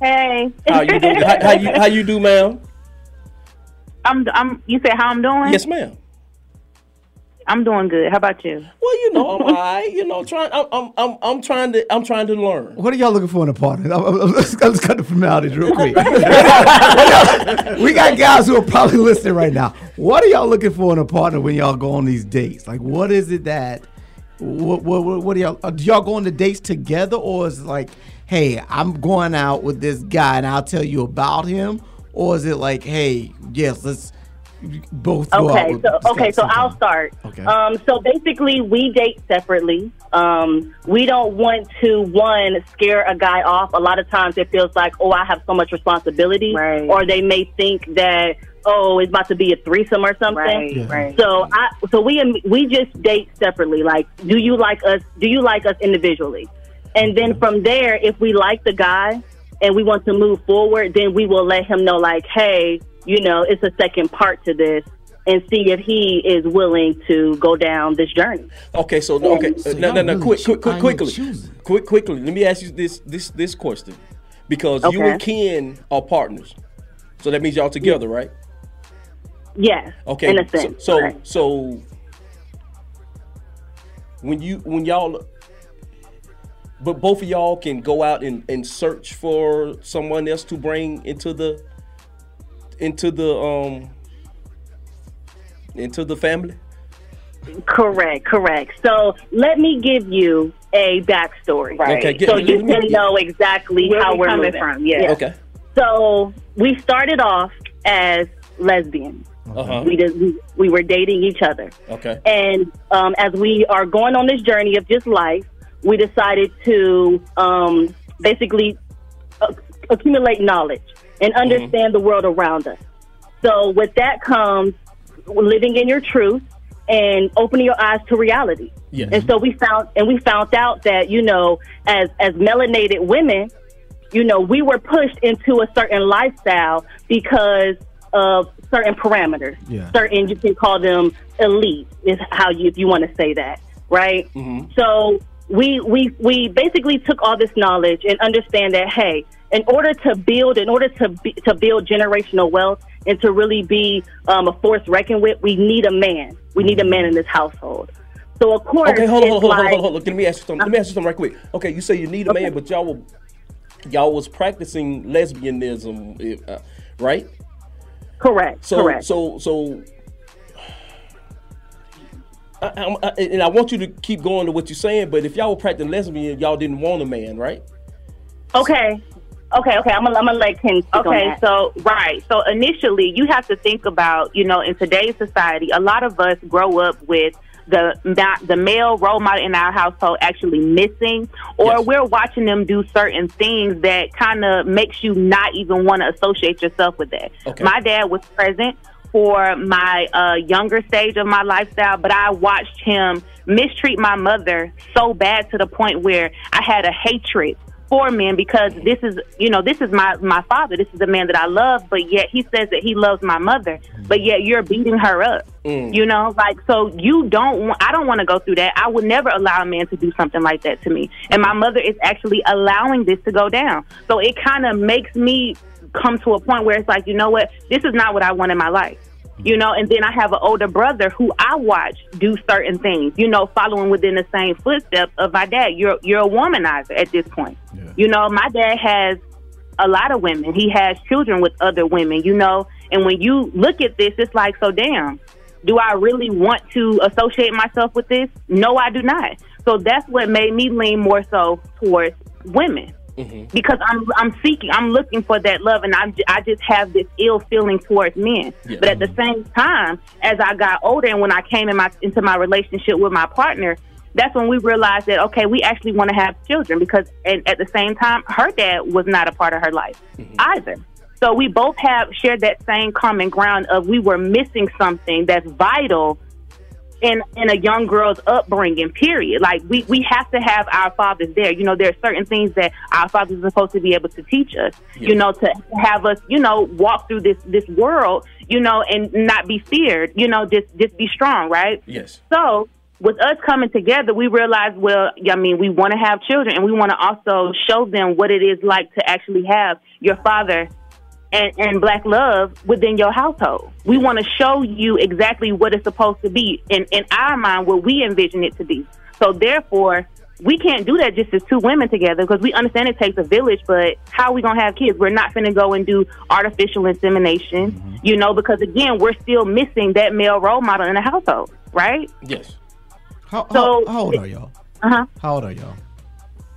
Hey. How you do? How, how you how you do, ma'am? I'm. I'm. You say how I'm doing? Yes, ma'am. I'm doing good. How about you? Well, you know, I'm all right. You know, trying. I'm, I'm, I'm, I'm trying to, I'm trying to learn. What are y'all looking for in a partner? Let's, let's cut the formalities real quick. <laughs> we got guys who are probably listening right now. What are y'all looking for in a partner when y'all go on these dates? Like, what is it that? What what what, are y'all? uh, Do y'all go on the dates together, or is it like, hey, I'm going out with this guy and I'll tell you about him, or is it like, hey, yes, let's both Okay, so okay, Scott so I'll start. Okay. Um, so basically, we date separately. Um, we don't want to one scare a guy off. A lot of times, it feels like, oh, I have so much responsibility, Right. or they may think that, oh, it's about to be a threesome or something. Right, Yeah. right. So I, so we we just date separately. Like, do you like us? Do you like us individually? And then from there, if we like the guy and we want to move forward, then we will let him know, like, hey, you know, it's a second part to this, and see if he is willing to go down this journey. Okay, so no, okay, So uh, no, no, no, really quick, quick, quick, quickly, quick, quickly. Let me ask you this, this, this question, because you and Ken are partners, so that means y'all together, right? Yes. Okay, In a so- so, right. so when you when y'all, but both of y'all can go out and, and search for someone else to bring into the into the um into the family. Correct, correct. So let me give you a backstory, Right. Okay, get- so let you me- can know exactly Where how we we're coming moving. from, yeah. Okay. So we started off as lesbians. Uh-huh. We did. We, we were dating each other, Okay. and um, as we are going on this journey of just life, we decided to um, basically uh, accumulate knowledge and mm-hmm. understand the world around us. So with that comes living in your truth and opening your eyes to reality. Yes. And so we found and we found out that, you know, as as melanated women, you know, we were pushed into a certain lifestyle because of certain parameters. Yeah. Certain you can call them elite is how you if you want to say that, right? Mm-hmm. So we we we basically took all this knowledge and understand that hey, in order to build, in order to be, to build generational wealth and to really be um, a force reckoned with, we need a man. We need a man in this household. So of course, Okay, hold on, hold on, hold on, hold on, hold on. Let me ask you something. Let me ask you something right quick. Okay, you say you need a man, but y'all were y'all was practicing lesbianism, uh, right? Correct. So, correct. so, so. I, I, I- and I want you to keep going to what you're saying, but if y'all were practicing lesbian, y'all didn't want a man, right? Okay. Okay, okay. I'm gonna, I'm gonna let Ken speak on Okay, so right. So initially, you have to think about, you know, in today's society, a lot of us grow up with the not the male role model in our household actually missing, or we're watching them do certain things that kind of makes you not even want to associate yourself with that. Okay. My dad was present for my uh, younger stage of my lifestyle, but I watched him mistreat my mother so bad to the point where I had a hatred for men because this is you know this is my my father. This is the man that I love but yet he says that he loves my mother but yet you're beating her up Mm. you know? Like so you don't want I don't want to go through that. I would never allow a man to do something like that to me. And my mother is actually allowing this to go down. So it kind of makes me come to a point where it's like you know what? This is not what I want in my life you know, and then I have an older brother who I watch do certain things, you know, following within the same footsteps of my dad. You're you're a womanizer at this point. You know, my dad has a lot of women. He has children with other women, you know, and when you look at this, it's like, so damn, do I really want to associate myself with this? No, I do not. So that's what made me lean more so towards women Mm-hmm. because I'm I'm seeking, I'm looking for that love, and I'm j- I just have this ill feeling towards men. Yeah. But at the same time, as I got older, and when I came in my into my relationship with my partner, that's when we realized that okay, we actually want to have children because, and at the same time, her dad was not a part of her life mm-hmm. either. So we both have shared that same common ground of we were missing something that's vital in in a young girl's upbringing period. Like we we have to have our fathers there. You know there are certain things that our fathers are supposed to be able to teach us you know to have us you know walk through this this world you know and not be feared you know just just be strong right? Yes. so with us coming together, we realized, well, I mean, we want to have children and we want to also show them what it is like to actually have your father and, and black love within your household. We want to show you exactly what it's supposed to be in, in our mind, what we envision it to be. So therefore, we can't do that just as two women together because we understand it takes a village, but how are we going to have kids? We're not going to go and do artificial insemination, you know, because again, we're still missing that male role model in the household, right? Yes. How, So- how, how old are y'all? Uh huh. How old are y'all?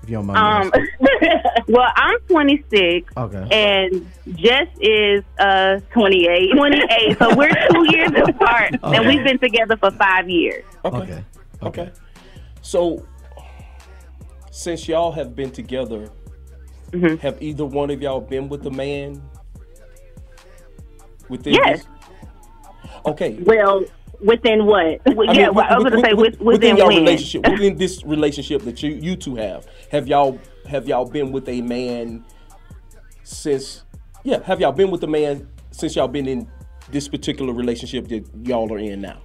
If you don't mind. Um, <laughs> well, I'm 26, Okay. and Jess is uh 28. 28. so we're two <laughs> years apart, and we've been together for five years. Okay. Okay. So, since y'all have been together, Mm-hmm. have either one of y'all been with a man? Within Yes. this? Okay. Well, within what? Well, yeah, well, I was gonna say with, within your when. relationship, within this relationship that you you two have, have y'all have y'all been with a man since? Yeah, have y'all been with a man since y'all been in this particular relationship that y'all are in now?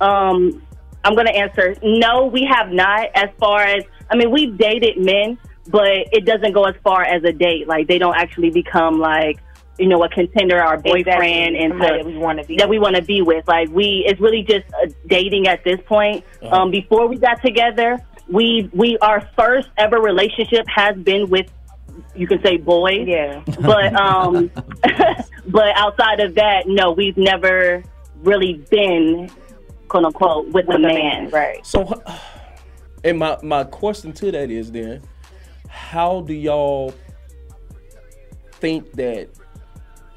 Um, I'm going to answer no, we have not. As far as, I mean, we've dated men, but it doesn't go as far as a date. Like, they don't actually become like, you know, a contender or a boyfriend Exactly. and Somebody to- that we wanna be that we want to be with. Like, we, it's really just uh, dating at this point. Uh-huh. Um, before we got together, we, we, our first ever relationship has been with, you can say boys. Yeah. <laughs> But, um, <laughs> but outside of that, no, we've never really been, quote unquote, with, a man. Right. So, and my my question to that is then, how do y'all think that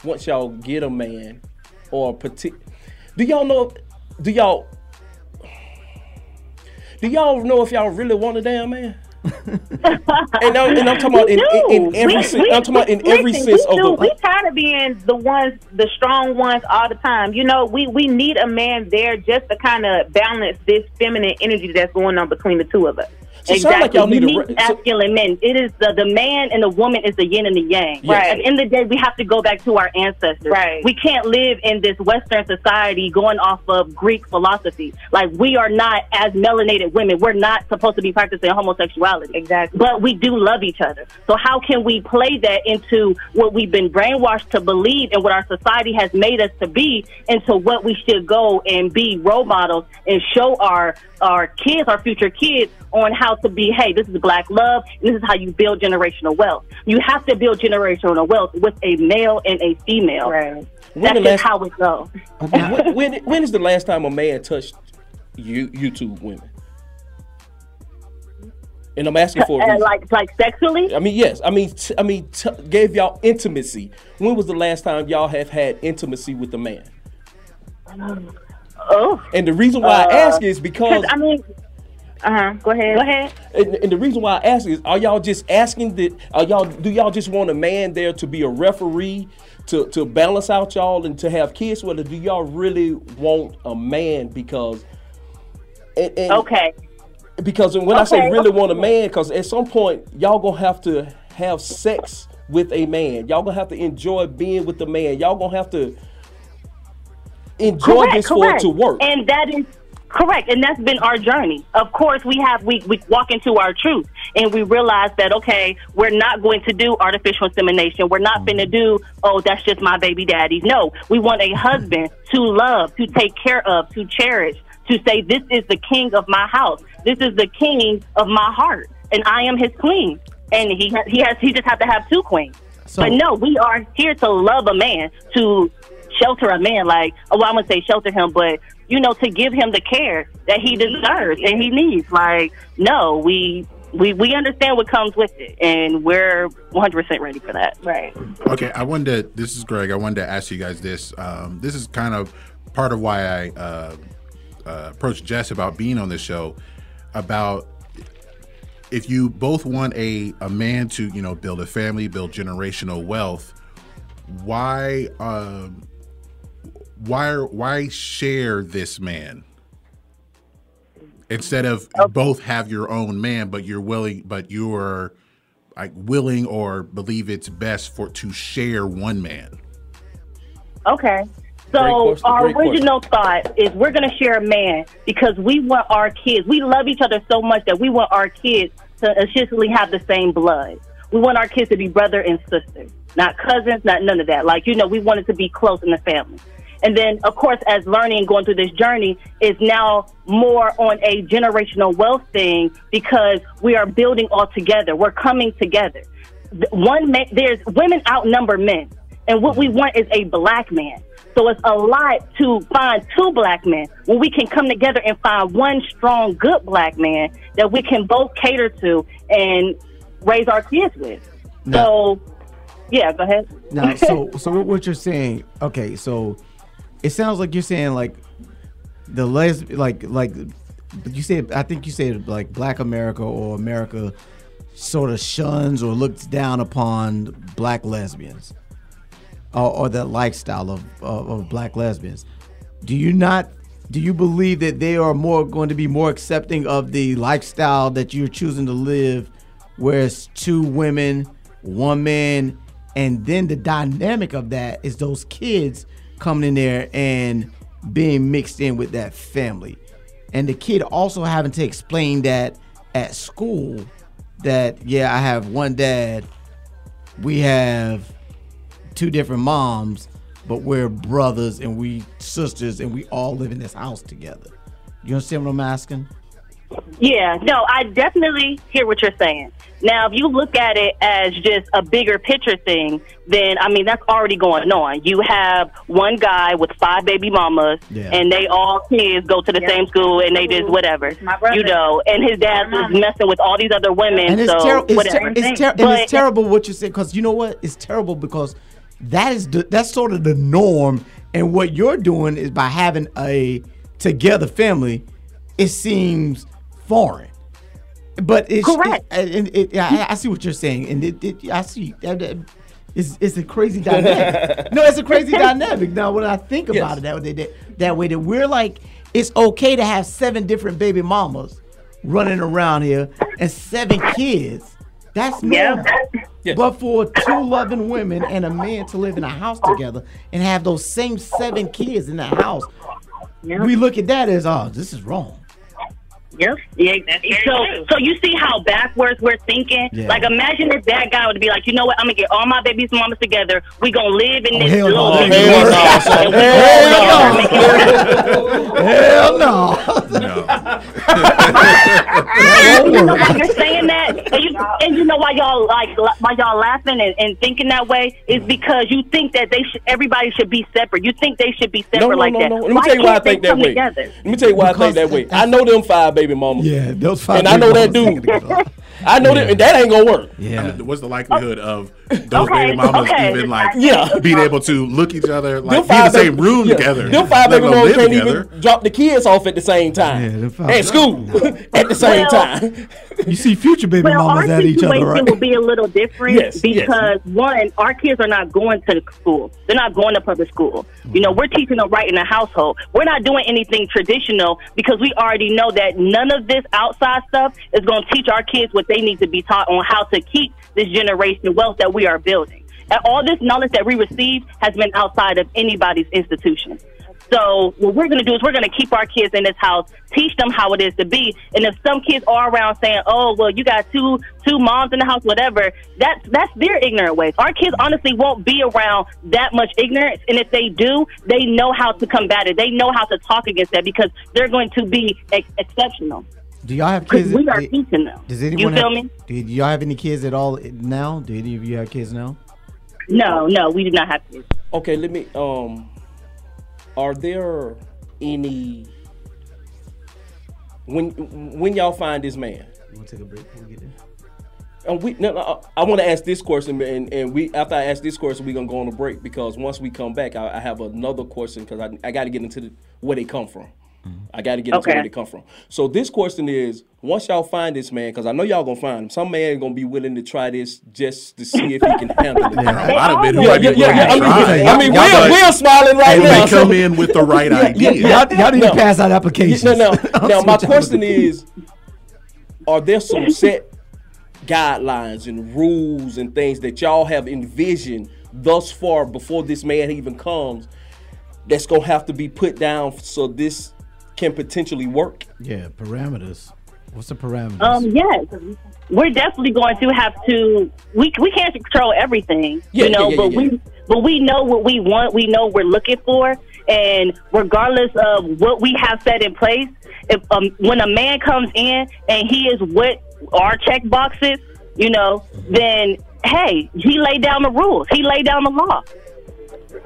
once y'all get a man or a partic- do y'all know? Do y'all do y'all know if y'all really want a damn man? <laughs> and, I'm, and I'm talking about in, in, in every We- sen- we- I'm talking about in every sense we of do- the We tired of being the ones, the strong ones all the time. You know, we we need a man there just to kind of balance this feminine energy that's going on between the two of us. So it sound like y'all You need a need re- so- masculine men. It is the, the man and the woman is the yin and the yang. Right. At the end of the day, we have to go back to our ancestors. Right. We can't live in this Western society going off of Greek philosophy. Like we are not as melanated women. We're not supposed to be practicing homosexuality. Exactly. But we do love each other. So how can we play that into what we've been brainwashed to believe and what our society has made us to be into what we should go and be role models and show our our kids, our future kids, on how to be, hey, this is black love, and this is how you build generational wealth. You have to build generational wealth with a male and a female. Right. That's just last- how it goes. <laughs> when, when when is the last time a man touched you you two women? And I'm asking for a Uh, like like sexually? I mean, yes. I mean, t- I mean, t- gave y'all intimacy. When was the last time y'all have had intimacy with a man? Oh. And the reason why Uh, I ask is because I mean, uh huh. Go ahead. Go ahead. And, and the reason why I ask is, are y'all just asking that? Are y'all do y'all just want a man there to be a referee to to balance out y'all and to have kids? Or do y'all really want a man because? And, and Okay. Because when I say really okay. want a man, because at some point y'all gonna have to have sex with a man. Y'all gonna have to enjoy being with the man. Y'all gonna have to enjoy Correct, this for it to work. And that is correct. And that's been our journey. Of course, we have we, we walk into our truth and we realize that okay, we're not going to do artificial insemination. We're not going to mm-hmm. do oh, that's just my baby daddy. No, we want a husband to love, to take care of, to cherish, to say this is the king of my house. This is the king of my heart, and I am his queen. And he ha- he has he just have to have two queens. So- but no, we are here to love a man, to shelter a man. Like, oh, well, I'm gonna say shelter him, but you know, to give him the care that he deserves and he needs. Like, no, we we we understand what comes with it, and we're 100 percent ready for that. Right. Okay, I wanted to, this is Greg. I wanted to ask you guys this. Um, this is kind of part of why I uh, uh, approached Jess about being on this show. About if you both want a, a man to you know build a family, build generational wealth, why um, why why share this man instead of both have your own man, but you're willing, but you're like willing or believe it's best for to share one man. Okay. So question, our great question. original thought is we're going to share a man because we want our kids. We love each other so much that we want our kids to essentially have the same blood. We want our kids to be brother and sister, not cousins, not none of that. Like you know, we want it to be close in the family. And then, of course, as learning and going through this journey is now more on a generational wealth thing because we are building all together. We're coming together. One man, there's women outnumber men, and what we want is a black man. So it's a lot to find two black men when we can come together and find one strong, good black man that we can both cater to and raise our kids with. So, yeah, go ahead. Now, so <laughs> so what you're saying? Okay, so it sounds like you're saying like the les like like you said. I think you said like Black America or America sort of shuns or looks down upon black lesbians or, or that lifestyle of, of of black lesbians. Do you not? Do you believe that they are more going to be more accepting of the lifestyle that you're choosing to live, where it's two women, one man, and then the dynamic of that is those kids coming in there and being mixed in with that family, and the kid also having to explain that at school that yeah, I have one dad, we have two different moms, but we're brothers and we sisters and we all live in this house together. You understand what I'm asking? Yeah, no, I definitely hear what you're saying. Now, if you look at it as just a bigger picture thing, then I mean that's already going on. You have one guy with five baby mamas, Yeah. and they all kids go to the same school, and they just whatever, you know. And his dad was messing with all these other women, And it's, so ter- it's, whatever. ter- it's, ter- and But- it's terrible what you said because you know what? It's terrible because that is the, that's sort of the norm, and what you're doing is by having a together family, it seems foreign. But it's Correct. It, and it, I, I see what you're saying, and it, it, I see that. that it's, it's a crazy dynamic. <laughs> no, it's a crazy dynamic. Now, when I think about it that way, that, that way, that we're like, it's okay to have seven different baby mamas running around here and seven kids. That's normal. But for two loving women and a man to live in a house together and have those same seven kids in the house, we look at that as, oh, this is wrong. Yep. Yeah. So, so you see how backwards we're thinking. Yeah. Like, imagine if that guy would be like, you know what? I'm gonna get all my babies mamas together. We gonna live in oh, this hell little no. <laughs> Hell no, son. And we Hell gonna no. Hell you know why <laughs> you're saying that, and you, and you know why y'all like why y'all laughing and, and thinking that way is because you think that they should everybody should be separate. You think they should be separate No, no, like no, that. no. Let me tell you why I think that way. together? Let me tell you why I think that way. I know them five baby mamas. Yeah, those five And I know that dude. <laughs> I know that, and that ain't gonna work. Yeah. I mean, what's the likelihood of those Okay, baby mamas okay. even like Yeah. being able to look each other like Them be in the same baby- room yeah. together? Them five let baby alone mamas can't together? even drop the kids off at the same time. five- At school <laughs> at the same Well- time. You see future baby Well, mamas our at each other, situation right? will be a little different Yes, yes. because one, our kids are not going to school. They're not going to public school. You know, we're teaching them right in the household. We're not doing anything traditional because we already know that none of this outside stuff is going to teach our kids what they need to be taught on how to keep this generation wealth that we are building. And all this knowledge that we receive has been outside of anybody's institution. So what we're going to do is we're going to keep our kids in this house, teach them how it is to be. And if some kids are around saying, "Oh, well, you got two two moms in the house, whatever," that's that's their ignorant ways. Our kids honestly won't be around that much ignorance, and if they do, they know how to combat it. They know how to talk against that because they're going to be ex- exceptional. Do y'all have kids? we are do- teaching them. Does You anyone feel have, me? Do do y'all have any kids at all now? Do any of you have kids now? No, no, we do not have kids. Okay, let me. Um, are there any when when y'all find this man? You want to take a break before we get there? And we, no, no, I, want to ask this question, and, and we after I ask this question, we're gonna go on a break because once we come back, I, I have another question because I, I got to get into the, where they come from. I got to get into Okay. where they come from. So this question is: Once y'all find this man, because I know y'all gonna find him, some man gonna be willing to try this just to see if he can <laughs> handle it. Yeah, a lot of men Yeah, yeah, yeah, yeah. I mean, try. I mean, we're, know- we're smiling right and now. they come so- in with the <laughs> right Yeah, idea. yeah, yeah. Y'all, y'all need No. to pass out applications. No, no. <laughs> I'll now my question is: Are there some set guidelines and rules and things that y'all have envisioned thus far before this man even comes? That's gonna have to be put down so this can potentially work. Yeah, parameters. What's the parameters? Um, yes, we're definitely going to have to. We we can't control everything, Yeah, you know, yeah, yeah, but yeah. we but we know what we want. We know what we're looking for, and regardless of what we have set in place, if um, when a man comes in and he is what our check boxes, you know, then hey, he laid down the rules. He laid down the law.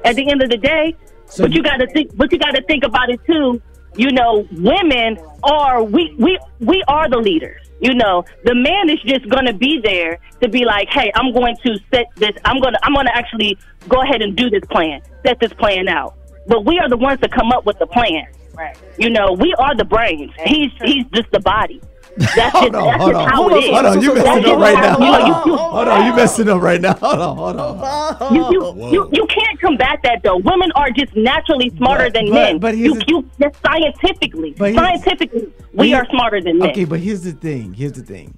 At the end of the day, So but you, you- got to think. But you got to think about it too. You know, women are we we we are the leaders. You know, the man is just going to be there to be like, hey, I'm going to set this. I'm going to I'm going to actually go ahead and do this plan, set this plan out. But we are the ones to come up with the plan. Right. You know, we are the brains. He's he's just the body. <laughs> That's Hold on, hold on, hold <laughs> on, hold on. You messing up right now. You, know, you, you, Hold on, you messing up right <laughs> now. Hold on, hold on. you, you, you, you can't combat that though. Women are just naturally smarter But- than but- men. but here's you, the- you, scientifically, But scientifically, we are smarter than men. Okay, but here's the thing. Here's the thing.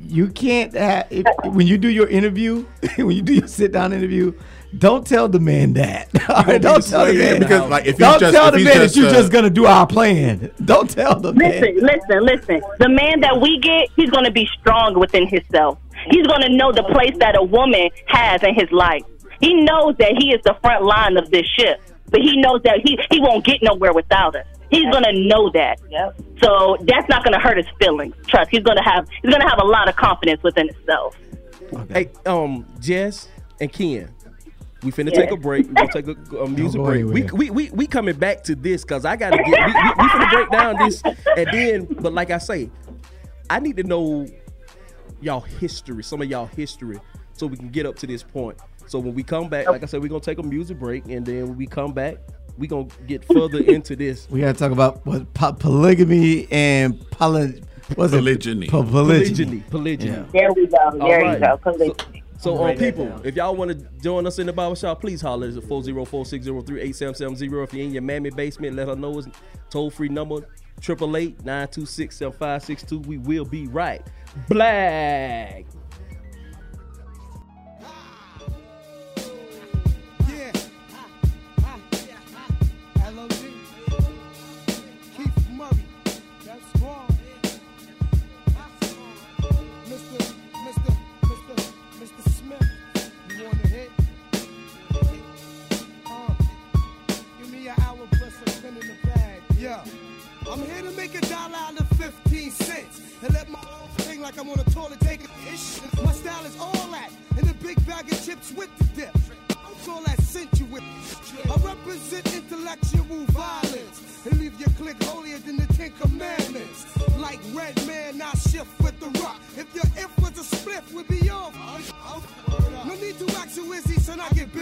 You can't have, if, when you do your interview, when you do your sit down interview, don't tell the man that. <laughs> All right, don't tell the man because, like, if don't just- tell if the man just, that you're uh, just gonna do our plan. <laughs> Don't tell the man. Listen, listen, listen. The man that we get, he's going to be strong within himself. He's going to know the place that a woman has in his life. He knows that he is the front line of this ship, but he knows that he he won't get nowhere without us. He's going to know that. So that's not going to hurt his feelings. Trust. He's going to have he's going to have a lot of confidence within himself. Hey, um, Jess and Ken, we finna Yeah. take a break. We gonna take a, a music go break. We, we we we coming back to this because I gotta get. We, we, we finna break down this and then. But like I say, I need to know y'all history, some of y'all history, so we can get up to this point. So when we come back, like I said, we're gonna take a music break, and then when we come back, we gonna get further <laughs> into this. We gotta talk about what po- polygamy and poly, what's Polygyny. It? Po- polygyny. Polygyny, polygyny. Yeah. There we go. All There you go. Polygyny. so Write on people, if y'all want to join us in the barber shop, please holler at 404-603-8770. If you're in your mammy basement, let her know it's toll free number 888-926-7562. We will be right. Black. Like I'm on a toilet taking ish. My style is all that. And a big bag of chips with the dip. Call that sensual. I represent intellectual violence. And leave your clique holier than the Ten Commandments. Like Redman, I shift with the rock. If your if was a split, we'd be off. No need to act so easy, son, I get busy.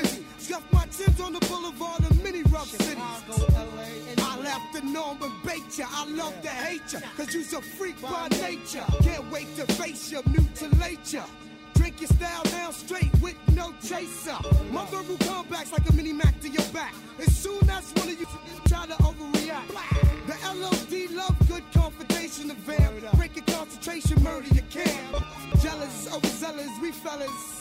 Scuff my on the boulevard of many rough cities. I left the norm and bait ya. I love to hate ya, cause you's a freak by nature. Can't wait to face ya, mutilate ya. Drink your style down straight with no chaser. My verbal comebacks like a mini Mac to your back. As soon as one of you try to overreact. The LOD love good confrontation to vamp. Break your concentration, murder your camp. Jealous, overzealous, we fellas.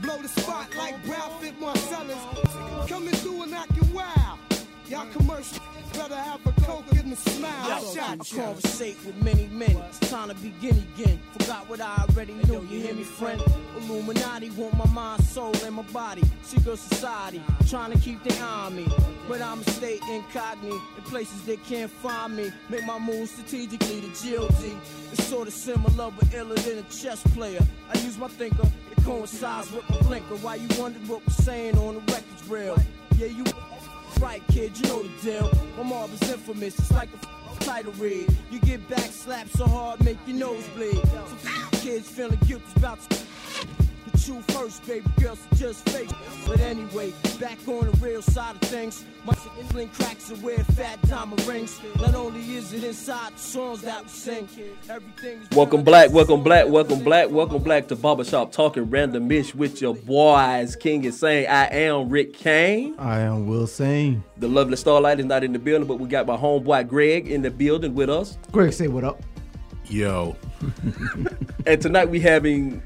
Blow the spot like Brown Fit Marcellus. Coming through and acting wild. Y'all commercial better have a coke in the smile. I I shot ya. conversate with many men. It's time to begin again. Forgot what I already knew. You hear me, friend? Illuminati want my mind, soul, and my body. Secret society trying to keep their eye on me, but I'ma stay incognito in places they can't find me. Make my moves strategically. The GOD is sort of similar, but iller than a chess player. I use my thinker. It coincides with my blinker. Why you wonder what we're saying on the record's real? Yeah, you. Right, kid, you know the deal. My mob is infamous, it's like a title read. You get back slapped so hard, make your nose bleed. So kids feeling guilty about to the first, baby girls are just fake. But anyway, back on the real side of things. My sling cracks and wear fat diamond rings. Not only is it inside the songs that we sing, everything is Welcome black, welcome black, welcome black, welcome black to Barbershop Talking Random Ish with your boys, King and Sane. I am Rick King. I am Will Sane. The lovely Starlight is not in the building, but we got my homeboy Greg in the building with us. Greg, say what up. Yo, And tonight we having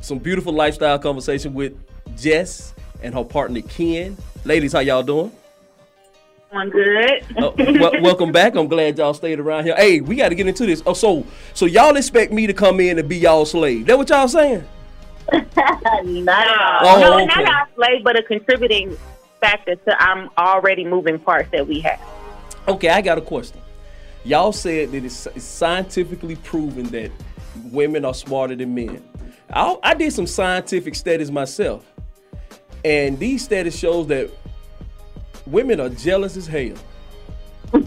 some beautiful lifestyle conversation with Jess and her partner Ken. Ladies, how y'all doing? I'm good. Oh, wel- welcome back. I'm glad y'all stayed around here. Hey, we got to get into this. Oh, so so y'all expect me to come in and be y'all slave? That what y'all saying? <laughs> not. Oh, no, okay. not our slave, but a contributing factor to um already moving parts that we have. Okay, I got a question. Y'all said that it's, it's scientifically proven that women are smarter than men. I, I did some scientific studies myself, and these studies shows that women are jealous as hell. <laughs> we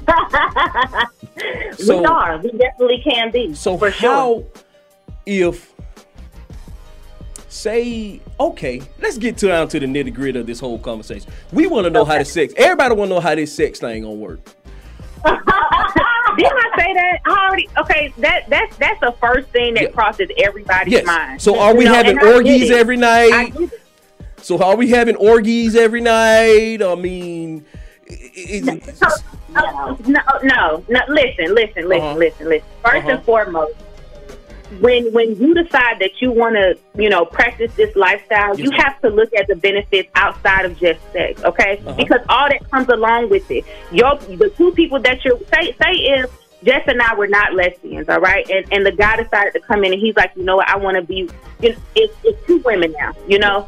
are. We definitely can be. So for how sure. if say okay, let's get to down to the nitty gritty of this whole conversation. We want to know how the sex. Everybody want to know how this sex thing gonna work. <laughs> okay. That that's that's the first thing that crosses everybody's Yes. mind. So are we You know, having and I get orgies every night? So are we having orgies every night? I mean, is it, No, no, no, no. Listen, listen, listen, Uh-huh. listen, listen. 1st Uh-huh. and foremost, when when you decide that you want to, you know, practice this lifestyle, you Yes, ma'am. have to look at the benefits outside of just sex, okay? Uh-huh. Because all that comes along with it. Your the two people that you're say say if Jess and I were not lesbians, all right, and and the guy decided to come in and he's like, you know what, I want to be. You know, it's it's two women now, you know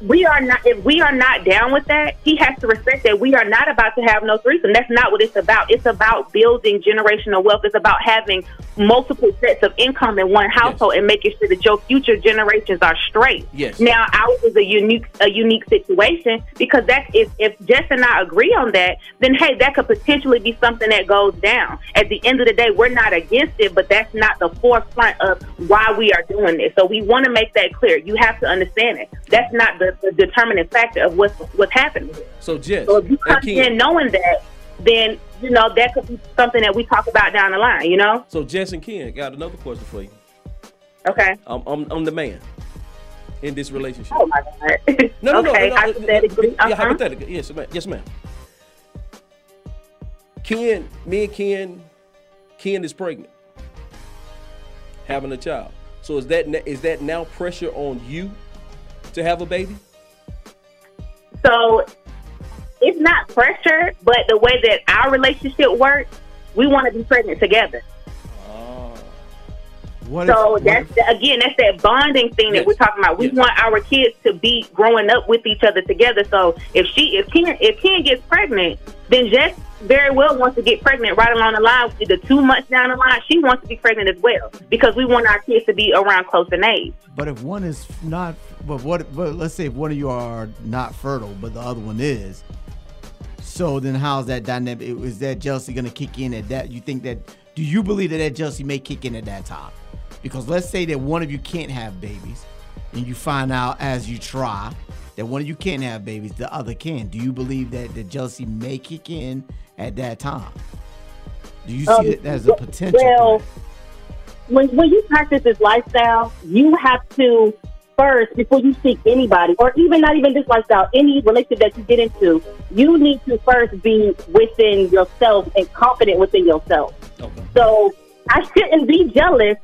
we are not if we are not down with that he has to respect that we are not about to have no threesome. That's not what it's about. It's about building generational wealth. It's about having multiple sets of income in one household and making sure that your future generations are straight. Yes. now ours is a unique a unique situation because that's if, if jess and i agree on that then hey that could potentially be something that goes down. At the end of the day we're not against it but that's not the forefront of why we are doing this. So we want to make that clear. You have to understand it. That's not the, the determining factor of what's what's happening so Jess, so if you come in knowing that then you know that could be something that we talk about down the line you know so Jess and Ken got another question for you. okay I'm I'm, I'm the man in this relationship. oh my god <laughs> No, no, okay no, no, hypothetically Yeah, uh-huh. hypothetically. Yes, ma'am. Yes, ma'am. Ken, me and Ken, Ken is pregnant, having a child. So is that is that now pressure on you to have a baby? So it's not pressure, but the way that our relationship works, we want to be pregnant together. What so if, that's again, that's that bonding thing that we're talking about. We want our kids to be growing up with each other together. So if she, if Ken, if Ken gets pregnant, then Jess very well wants to get pregnant right along the line. The two months down the line, she wants to be pregnant as well because we want our kids to be around close in age. But if one is not, but what? But let's say if one of you are not fertile, but the other one is. So then, how's that dynamic? Is that jealousy going to kick in at that? You think that? Do you believe that that jealousy may kick in at that time? Because let's say that one of you can't have babies, and you find out as you try that one of you can't have babies, the other can. Do you believe that the jealousy may kick in at that time? Do you see Um, it as a potential? Well, when when you practice this lifestyle, you have to first before you seek anybody, or even not even this lifestyle, any relationship that you get into, you need to first be within yourself and confident within yourself. So I shouldn't be jealous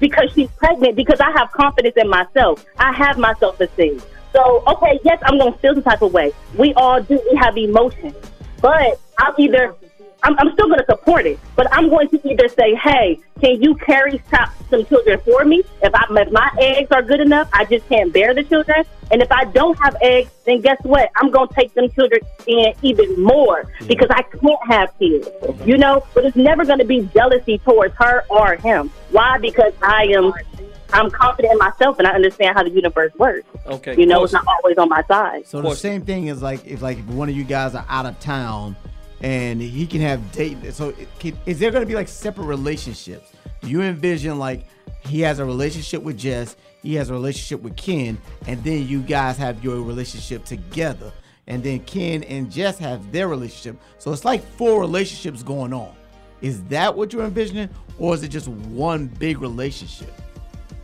because she's pregnant because I have confidence in myself. I have my self esteem. So okay, yes, I'm gonna feel some type of way. We all do. We have emotions, but I'm either I'm, I'm still going to support it, but I'm going to either say, "Hey, can you carry some, some children for me? If I if my eggs are good enough, I just can't bear the children. And if I don't have eggs, then guess what? I'm going to take them children in even more because I can't have kids. You know, but it's never going to be jealousy towards her or him. Why? Because I am. I'm confident in myself and I understand how the universe works. Okay. You know, it's not always on my side. So the same thing is like if like if one of you guys are out of town and he can have date. So can, is there going to be like separate relationships? Do you envision like he has a relationship with Jess, he has a relationship with Ken, and then you guys have your relationship together, and then Ken and Jess have their relationship. So it's like four relationships going on. Is that what you're envisioning, or is it just one big relationship?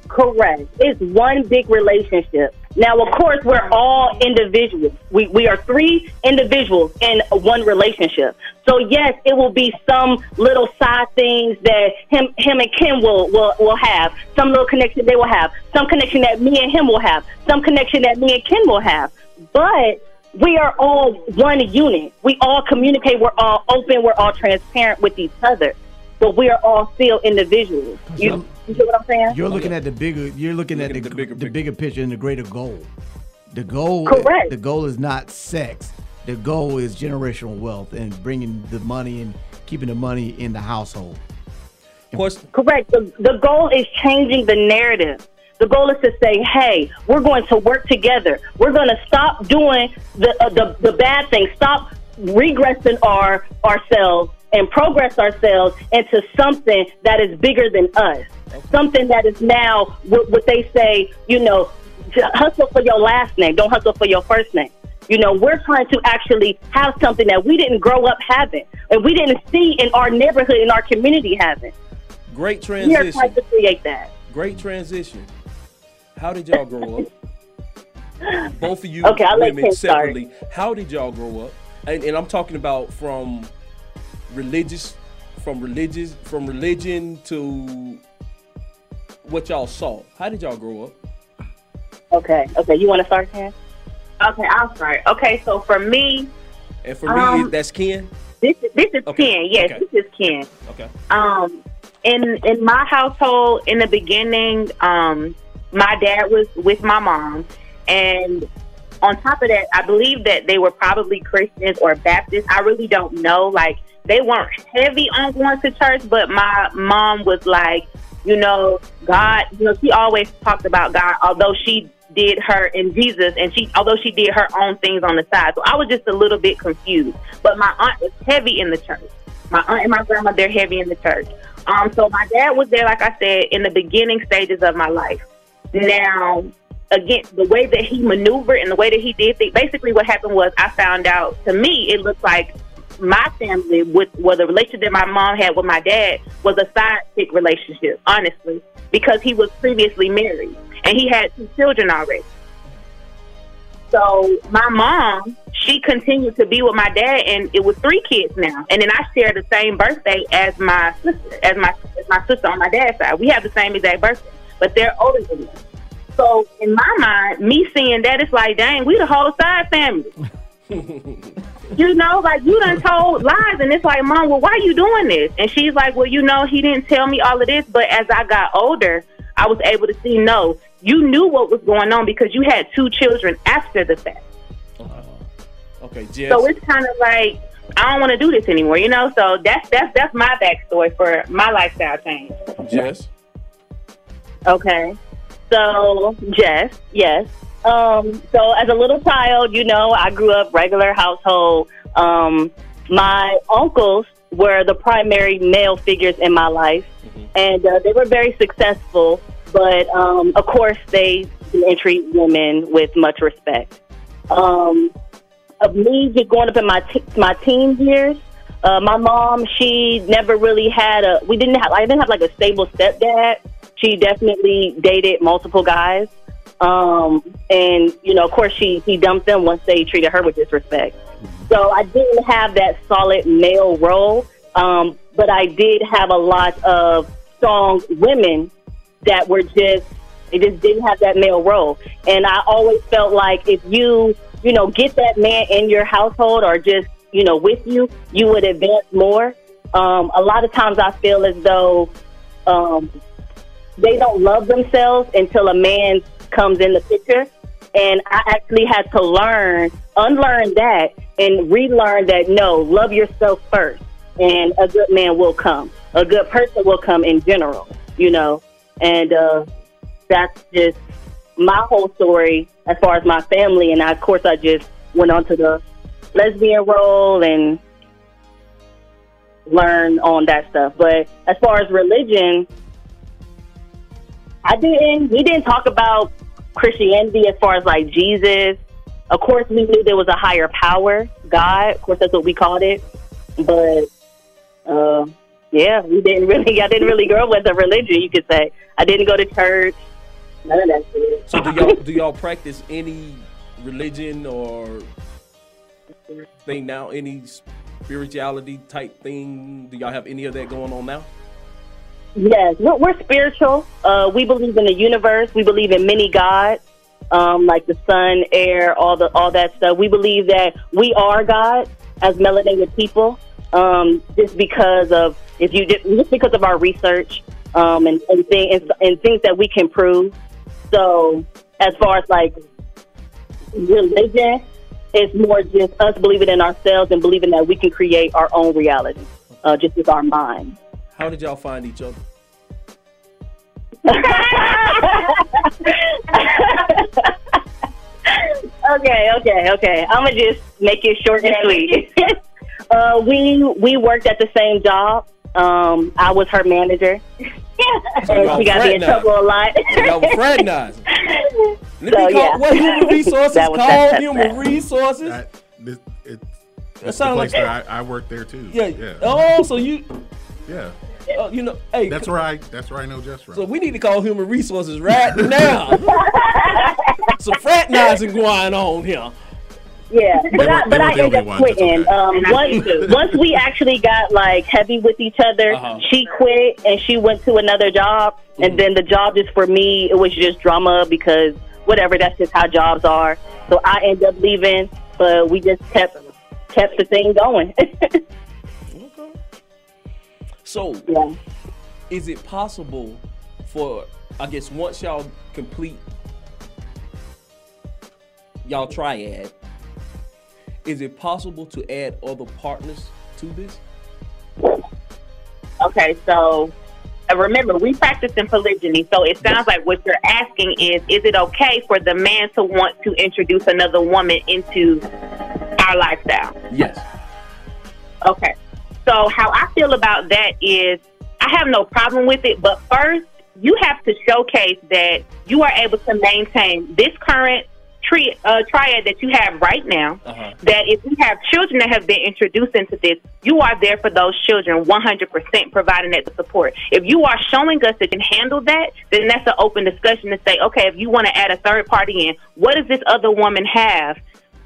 Correct. It's one big relationship. Now, of course, we're all individuals. We, we are three individuals in one relationship. So yes, it will be some little side things that him him and Ken will, will, will have. Some little connection they will have. Some connection that me and him will have. Some connection that me and Ken will have. But we are all one unit. We all communicate. We're all open. We're all transparent with each other. But we are all still individuals. You, you see what I'm saying? You're looking at the bigger. You're looking at the, the bigger the bigger picture and the greater goal. The goal. Correct. The goal is not sex. The goal is generational wealth and bringing the money and keeping the money in the household. Correct. The, the goal is changing the narrative. The goal is to say, hey, we're going to work together. We're going to stop doing the, uh, the, the bad things. Stop regressing our ourselves and progress ourselves into something that is bigger than us. Something that is now what, what they say, you know, hustle for your last name, don't hustle for your first name. You know, we're trying to actually have something that we didn't grow up having and we didn't see in our neighborhood, in our community having. Great transition. We are transition. trying to create that. Great transition. How did y'all grow up? <laughs> Both of you Okay, women separately. How did y'all grow up? And, and I'm talking about from religious, from religious, from religion to what y'all saw. How did y'all grow up? Okay, okay. You want to start, Ken? Okay, I'll start. Okay, so for me, And for me, Um, it- that's Ken. this is this is Okay, Ken. Yes, okay. this is Ken. Okay. Um, in in my household, in the beginning, um, my dad was with my mom, and on top of that, I believe that they were probably Christians or Baptists. I really don't know. Like they weren't heavy on going to church, but my mom was like, you know, God. You know, she always talked about God, although she did her in Jesus, and she although she did her own things on the side. So I was just a little bit confused. But my aunt was heavy in the church. My aunt and my grandma, they're heavy in the church. Um, so my dad was there, like I said, in the beginning stages of my life. Now, again, the way that he maneuvered and the way that he did things, basically what happened was I found out, to me, it looked like my family, with well, the relationship that my mom had with my dad was a sidekick relationship, honestly, because he was previously married and he had two children already. So my mom, she continued to be with my dad, and it was three kids now. And then I share the same birthday as my sister, as my as my sister on my dad's side. We have the same exact birthday, but they're older than me. So in my mind, me seeing that, it's like, dang, we the whole side family. <laughs> you know, like you done told lies, and it's like, mom, well, why you doing this? And she's like, well, you know, he didn't tell me all of this, but as I got older, I was able to see, no, you knew what was going on because you had two children after the fact. Okay, Jess. So it's kind of like I don't want to do this anymore, you know. So that's that's that's my backstory for my lifestyle change. Jess. Okay. So, Jess, yes. Um, so as a little child, you know, I grew up regular household. Um, my uncles were the primary male figures in my life, and uh, they were very successful. But um, of course, they didn't treat women with much respect. Um, of me just growing up in my te- my teen years, uh, my mom she never really had a. We didn't have. I didn't have like a stable stepdad. She definitely dated multiple guys, um, and you know, of course, she he dumped them once they treated her with disrespect. So I didn't have that solid male role, um, but I did have a lot of strong women that were just they just didn't have that male role. And I always felt like if you, you know, get that man in your household or just, you know, with you, you would advance more. Um, a lot of times I feel as though um, they don't love themselves until a man comes in the picture. And I actually had to learn, unlearn that, and relearn that no, love yourself first, and a good man will come. A good person will come in general, you know. And uh, that's just my whole story as far as my family. And I, of course, I just went on to the lesbian role and learn on that stuff. But as far as religion, I didn't. We didn't talk about Christianity as far as like Jesus. Of course, we knew there was a higher power, God. Of course, that's what we called it. But uh, yeah, we didn't really. I didn't really grow up with a religion. You could say I didn't go to church. None of that. So do y'all do y'all practice any religion or thing now? Any spirituality type thing? Do y'all have any of that going on now? Yes, we're, we're spiritual. Uh, we believe in the universe. We believe in many gods, um, like the sun, air, all the all that stuff. We believe that we are God as melanated people, um, just because of if you just, just because of our research um, and and, thing, and and things that we can prove. So, as far as like religion, it's more just us believing in ourselves and believing that we can create our own reality, uh, just with our mind. How did y'all find each other? <laughs> Okay, okay, okay. I'm gonna just make it short and sweet. <laughs> uh, we we worked at the same job. Um, I was her manager. So <laughs> y'all and she got me in trouble a lot. So y'all were fraternizing. Let me So, call, yeah. What human resources That was- called that's- human that's- resources? That, this, it, that's the sound place like- where I, I work there too. yeah. yeah, Oh, so you, yeah. uh, you know, hey, That's right. That's where I know Jess from. So we need to call human resources right <laughs> now. Some fraternizing going on here. Yeah, They but I, but I were ended up quitting. okay. Um, <laughs> once once we actually got like heavy with each other, Uh-huh. she quit and she went to another job, Mm-hmm. and then the job just for me it was just drama because whatever that's just how jobs are. So I ended up leaving, but we just kept kept the thing going. <laughs> So, yeah. is it possible for, I guess, once y'all complete y'all triad, is it possible to add other partners to this? Okay, so uh, remember, we practice in polygyny, so it sounds like what you're asking is is it okay for the man to want to introduce another woman into our lifestyle? Yes. Okay. So how I feel about that is I have no problem with it, but first you have to showcase that you are able to maintain this current tri- uh, triad that you have right now. Uh-huh. That if you have children that have been introduced into this, you are there for those children 100%, providing that support. If you are showing us that you can handle that, then that's an open discussion to say, okay, if you want to add a third party in, what does this other woman have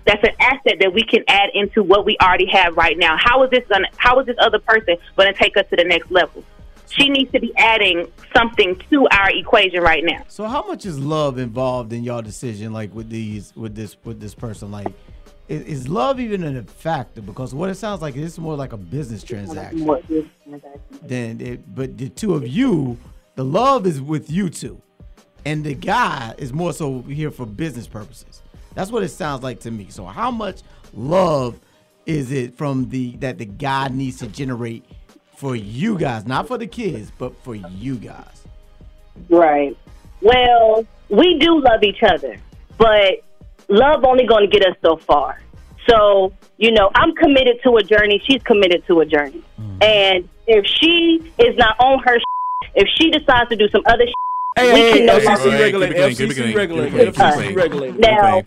that's an asset that we can add into what we already have right now. How is this gonna how is this other person gonna take us to the next level? She needs to be adding something to our equation right now. So how much is love involved in your decision, like with these, with this, with this person? Like, is, is love even a factor? Because what it sounds like is more like a business transaction. Then, it, but the two of you, the love is with you two, and the guy is more so here for business purposes. That's what it sounds like to me. So how much love is it from the that the guy needs to generate for you guys, not for the kids, but for you guys? Right. Well, we do love each other, but love only going to get us so far. So, you know, I'm committed to a journey. She's committed to a journey. Mm-hmm. And if she is not on her, if she decides to do some other, Hey, we hey, can hey, know FCC Hey, regulated, keep it clean, keep it FCC clean, regulated, keep it clean, FCC keep it regulated. Now,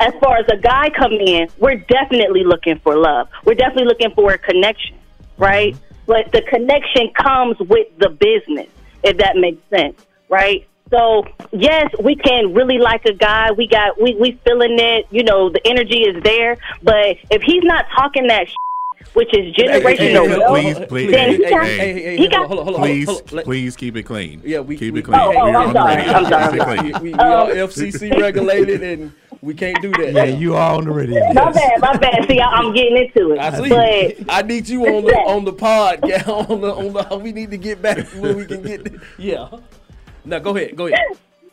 as far as a guy coming in, we're definitely looking for love. We're definitely looking for a connection, right? Mm-hmm. But the connection comes with the business, if that makes sense, right? So yes, we can really like a guy. We got we we feeling it. You know, the energy is there. But if he's not talking that, which is generational, Hey, wealth, please, please, then he hey, got, hey, he got hold on, hold on, please, hold on. Please keep it clean. Yeah, we keep we- it clean. Oh, oh, We're I'm on the sorry, radio. I'm sorry, Keep I'm clean. We, we, we oh. are FCC regulated, and we can't do that. Yeah, you are on the radio. my bad, my bad. See, I- I'm getting into it. I see. But I need you on the on the pod. <laughs> Yeah, on the on the. We need to get back where we can get. Yeah. Now go ahead. Go ahead.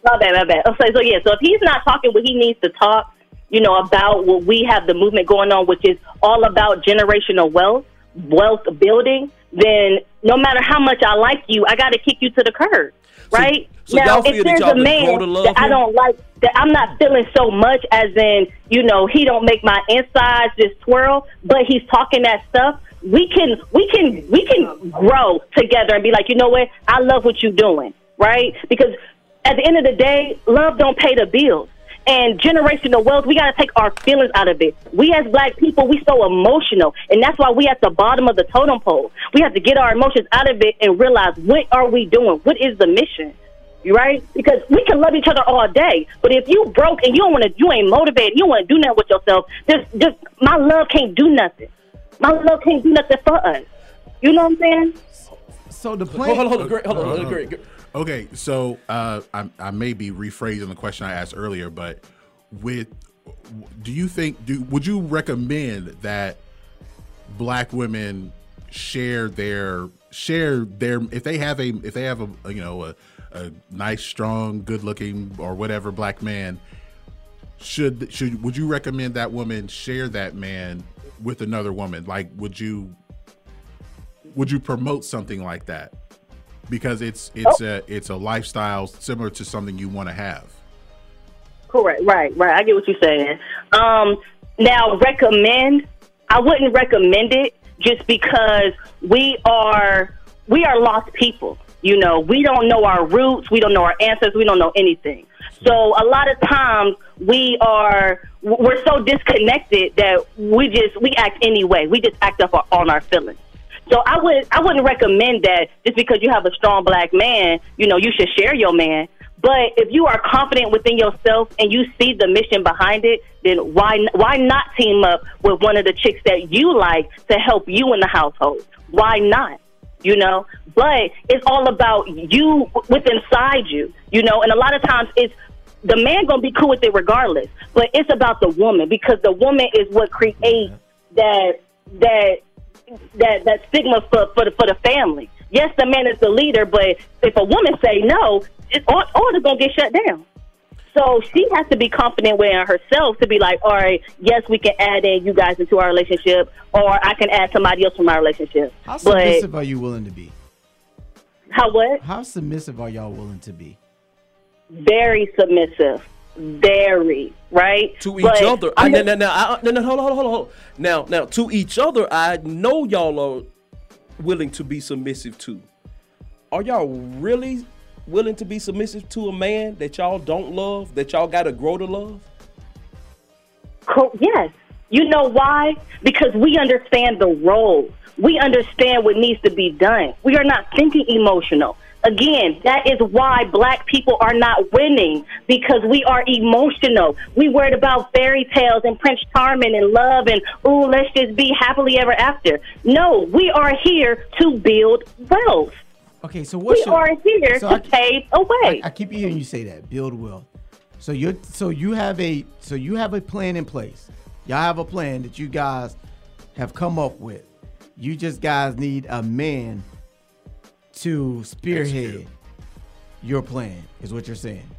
My bad, my bad. Okay, so yeah, so if he's not talking what he needs to talk, you know, about what we have the movement going on, which is all about generational wealth, wealth building, then no matter how much I like you, I got to kick you to the curb, right? so now, if there's a man that I don't like, that I'm not feeling so much, as in, you know, he don't make my insides just twirl, but he's talking that stuff. We can, we can, we can grow together and be like, you know what? I love what you're doing, right? Because at the end of the day, love don't pay the bills. And generational wealth, we got to take our feelings out of it. We as black people, we so emotional, and that's why we at the bottom of the totem pole. We have to get our emotions out of it and realize what are we doing? What is the mission? You right? Because we can love each other all day, but if you broke and you don't want to, you ain't motivated, you want to do nothing with yourself. Just, just my love can't do nothing. My love can't do nothing for us. You know what I'm saying? So the plan. Hold on, hold on, great, hold on, Hold hold on, on. great. Okay, so uh, I, I may be rephrasing the question I asked earlier, but with do you think do would you recommend that black women share their share their if they have a if they have a, a, you know a, a nice strong good looking or whatever black man should should would you recommend that woman share that man with another woman? Like would you would you promote something like that because it's it's a it's a lifestyle similar to something you want to have Correct. Right. Right. I get what you're saying. Um, now, recommend. I wouldn't recommend it just because we are we are lost people. You know, we don't know our roots. We don't know our ancestors. We don't know anything. So a lot of times we are we're so disconnected that we just we act anyway. We just act up on our feelings. So I would I wouldn't recommend that just because you have a strong black man, you know, you should share your man. But if you are confident within yourself and you see the mission behind it, then why why not team up with one of the chicks that you like to help you in the household? Why not? You know, but it's all about you with inside you. You know, and a lot of times it's the man gonna be cool with it regardless. But it's about the woman because the woman is what creates that that that that stigma for for the, for the family. Yes, the man is the leader, but if a woman say no, it, all, all is gonna get shut down. So she has to be confident within herself to be like, all right, yes, we can add in you guys into our relationship, or I can add somebody else from our relationship. How but submissive are you willing to be? how what? How submissive are y'all willing to be? Very submissive, very right to each But other. I, a- now, now, I, no, no, hold on, hold on, hold on. Now, now, to each other, I know y'all are willing to be submissive to. Are y'all really willing to be submissive to a man that y'all don't love, that y'all got to grow to love? Yes. You know why? Because we understand the role. We understand what needs to be done. We are not thinking emotional. Again, that is why black people are not winning because we are emotional. We worried about fairy tales and Prince Charming and love and ooh, let's just be happily ever after. No, we are here to build wealth. Okay, so what's we your, are here so to I- pave a way. I, I keep hearing you say that build wealth. So you so you have a so you have a plan in place. Y'all have a plan that you guys have come up with. You just guys need a man to spearhead your plan. Is what you're saying.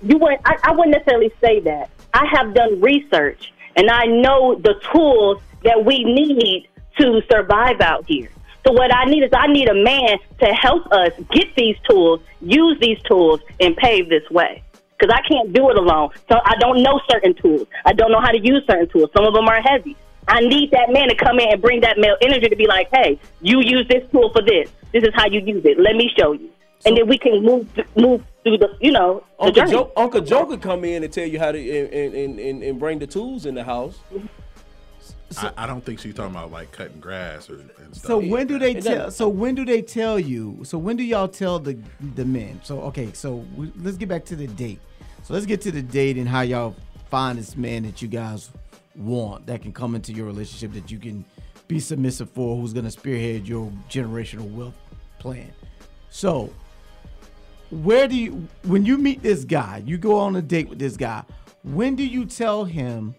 you would I, I wouldn't necessarily say that. I have done research and I know the tools that we need to survive out here. So what I need is I need a man to help us get these tools, use these tools, and pave this way. Because I can't do it alone. So I don't know certain tools. I don't know how to use certain tools. Some of them are heavy. I need that man to come in and bring that male energy to be like, hey, you use this tool for this. This is how you use it. Let me show you. and then we can move move through the, you know, the Uncle journey. Joe, Uncle Joe could come in and tell you how to and, and, and, and bring the tools in the house. I, I don't think she's talking about like cutting grass or and stuff. So when do they tell? So when do they tell you? So when do y'all tell the the men? So okay, so we, let's get back to the date. So let's get to the date and how y'all find this man that you guys want that can come into your relationship that you can be submissive for, who's gonna spearhead your generational wealth plan. So where do you when you meet this guy, you go on a date with this guy, when do you tell him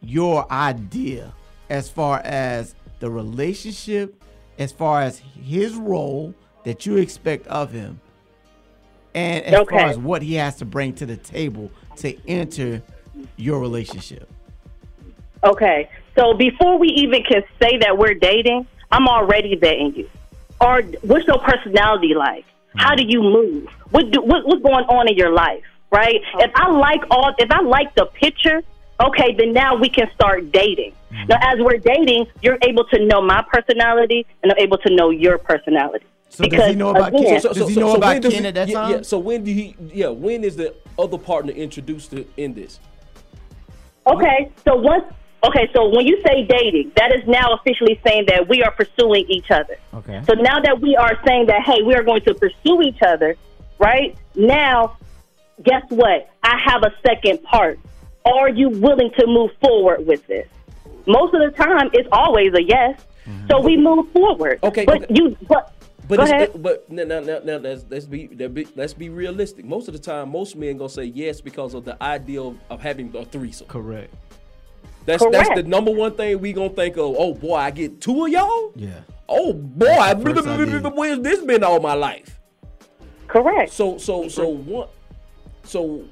your idea as far as the relationship, as far as his role that you expect of him, and as Okay. far as what he has to bring to the table to enter your relationship? Okay, so before we even can say that we're dating, I'm already vetting you. Or what's your personality like? How do you move? What do what, what's going on in your life? Right? If I like all, if I like the picture, okay, then now we can start dating. Mm-hmm. Now, as we're dating, you're able to know my personality, and I'm able to know your personality. So does he know about again, Ken? Does he know about Ken at that yeah, time? Yeah, so when do he? Yeah, when is the other partner introduced to, in this? Okay, so once okay, so when you say dating, that is now officially saying that we are pursuing each other. Okay. So now that we are saying that hey, we are going to pursue each other, right? Now, guess what? I have a second part. Are you willing to move forward with this? Most of the time, it's always a yes. Mm-hmm. So we move forward. Okay, but okay. you but. But it's, it- but now, now, now, now let's, let's be let's be- realistic. Most of the time, most men gonna say yes because of the idea of, of having a threesome. Correct. That's that's the number one thing we gonna think of. Oh boy, I get two of y'all. Yeah. Oh boy, I, That's the first idea. where's this been all my life? Correct. So so so what? So,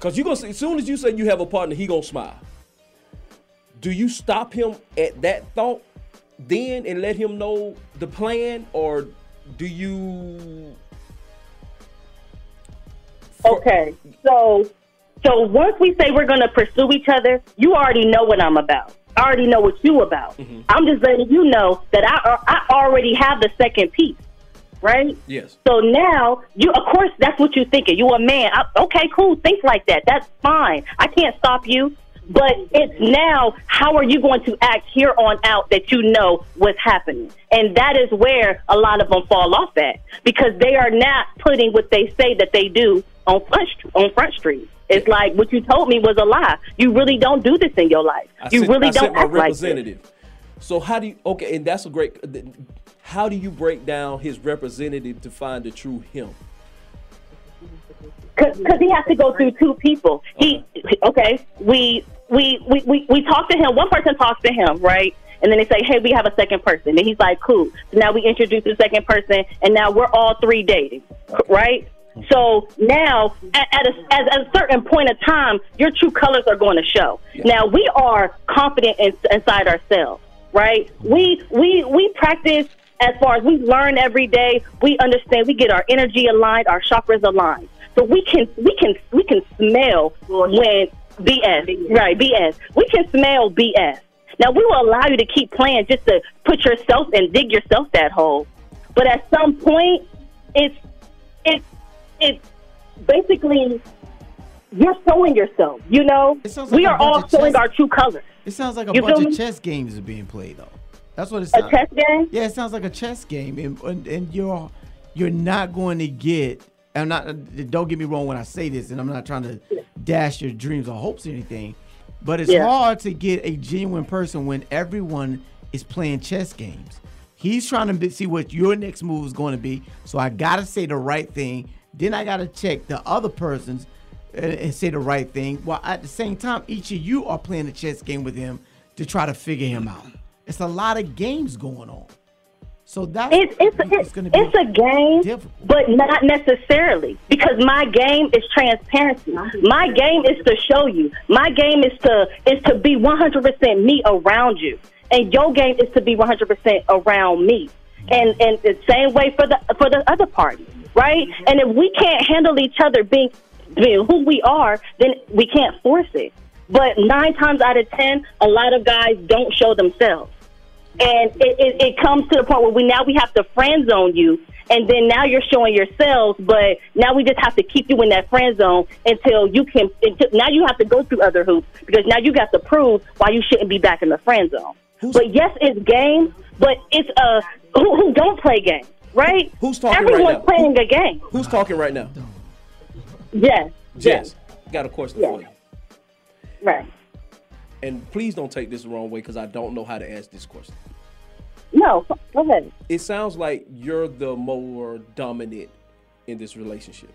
cause you gonna say as soon as you say you have a partner, he gonna smile. Do you stop him at that thought then and let him know the plan, or do you? Okay, so So once we say we're going to pursue each other, you already know what I'm about. I already know what you about. Mm-hmm. I'm just letting you know that I uh, I already have the second piece, right? Yes. So now you, of course, that's what you're thinking. You a man. I, okay, cool. Think like that. That's fine. I can't stop you. But it's now, how are you going to act here on out that you know what's happening? And that is where a lot of them fall off at because they are not putting what they say that they do on front, on front street. It's like what you told me was a lie. You really don't do this in your life. I you sent- really I don't sent my act like this. representative. So how do you? Okay, and that's a great. How do you break down his representative to find the true him? because he has to go through two people. He okay. We we we we we talk to him. One person talks to him, right? And then they say, "Hey, we have a second person." And he's like, "Cool." So now we introduce the second person, and now we're all three dating, right? So now, at, at, a, at a certain point of time, your true colors are going to show. Now we are confident in, inside ourselves, right? We we we practice as far as we learn every day. We understand. We get our energy aligned, our chakras aligned. So we can we can we can smell when BS right BS. We can smell BS. Now we will allow you to keep playing just to put yourself and dig yourself that hole. But at some point, it's it's it's basically you're showing yourself. You know, sounds we are all showing our true colors. It sounds like a You bunch of chess games are being played though. That's what it sounds. A chess game? Yeah, it sounds like a chess game, and and, and you're you're not going to get. I'm not. Don't get me wrong when I say this, and I'm not trying to dash your dreams or hopes or anything, but it's Yeah. hard to get a genuine person when everyone is playing chess games. He's trying to see what your next move is going to be, so I gotta say the right thing. Then I gotta check the other person's and, and say the right thing. While at the same time, each of you are playing a chess game with him to try to figure him out. It's a lot of games going on. So that's It's it's it's, gonna be it's a game, but not necessarily because my game is transparency. My game is to show you. My game is to is to be 100% me around you, and your game is to be 100% around me. And and the same way for the for the other party, right? And if we can't handle each other being, being who we are, then we can't force it. But nine times out of ten, a lot of guys don't show themselves and it, it, it comes to the point where we now we have to friend zone you and then now you're showing yourselves but now we just have to keep you in that friend zone until you can until, now you have to go through other hoops because now you got to prove why you shouldn't be back in the friend zone but yes it's game but it's uh who, who don't play games right Who's talking everyone's right now? playing a game Who's talking right now? yes Jess, got a question for you. right And please don't take this the wrong way because I don't know how to ask this question. no go ahead It sounds like you're the more dominant in this relationship.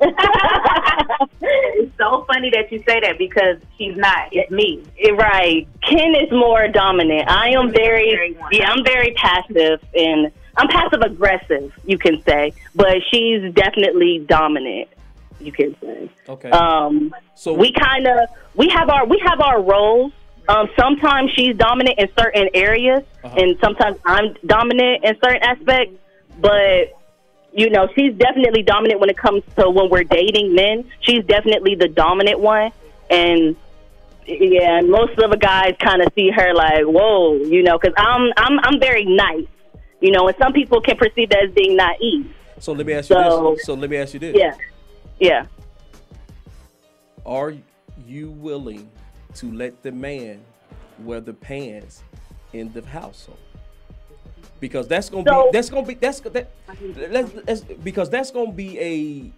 it's <laughs> so funny that you say that because he's not. It's me. Right. Ken is more dominant. I am very, yeah, I'm very passive and I'm passive aggressive, you can say, but she's definitely dominant, you can say. Okay. Um, so we kind of we have our we have our roles. Um, sometimes she's dominant in certain areas, Uh-huh. and sometimes I'm dominant in certain aspects. But you know, she's definitely dominant when it comes to when we're dating men. She's definitely the dominant one, and yeah, most of the guys kind of see her like, whoa, you know, because I'm I'm I'm very nice, you know, and some people can perceive that as being naive. So let me ask you So- this. So let me ask you this. Yeah, yeah. Are you willing to let the man wear the pants in the household? Because that's gonna So- be that's gonna be that's that let's, let's, because that's gonna be a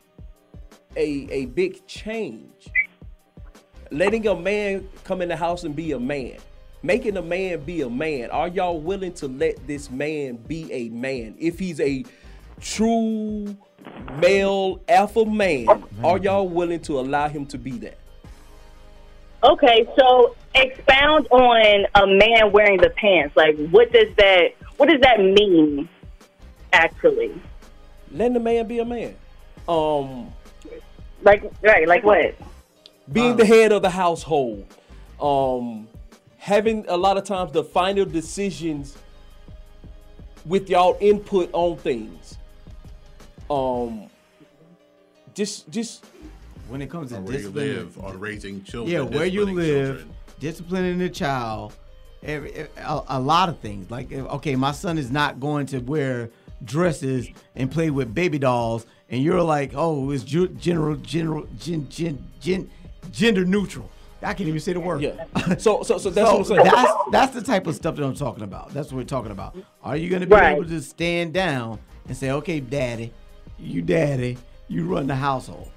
a a big change. Letting a man come in the house and be a man, making a man be a man. Are y'all willing to let this man be a man? If he's a true male alpha man, are y'all willing to allow him to be that? Okay, so expound on a man wearing the pants. Like, what does that what does that mean? Actually, letting the man be a man. Um, like right, like what? being the head of the household, um, having a lot of times the final decisions with y'all input on things. Um, just just when it comes to where you live, or raising children, Yeah, where you live, children. disciplining the child, every, a, a lot of things. Like, okay, my son is not going to wear dresses and play with baby dolls, and you're like, oh, it's ju- general, general, gen, gen, gen, gender neutral. I can't even say the word. Yeah. So so so that's what I'm saying. That's, that's the type of stuff that I'm talking about. That's what we're talking about. Are you going to be Right. able to stand down and say, okay, daddy, you daddy, you run the household?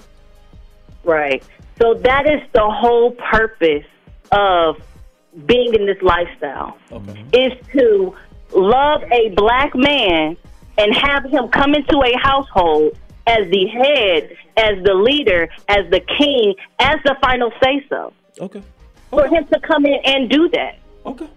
Right. So that is the whole purpose of being in this lifestyle Okay. is to love a black man and have him come into a household as the head, as the leader, as the king, as the final say so. Okay. For him to come in and do that. Okay.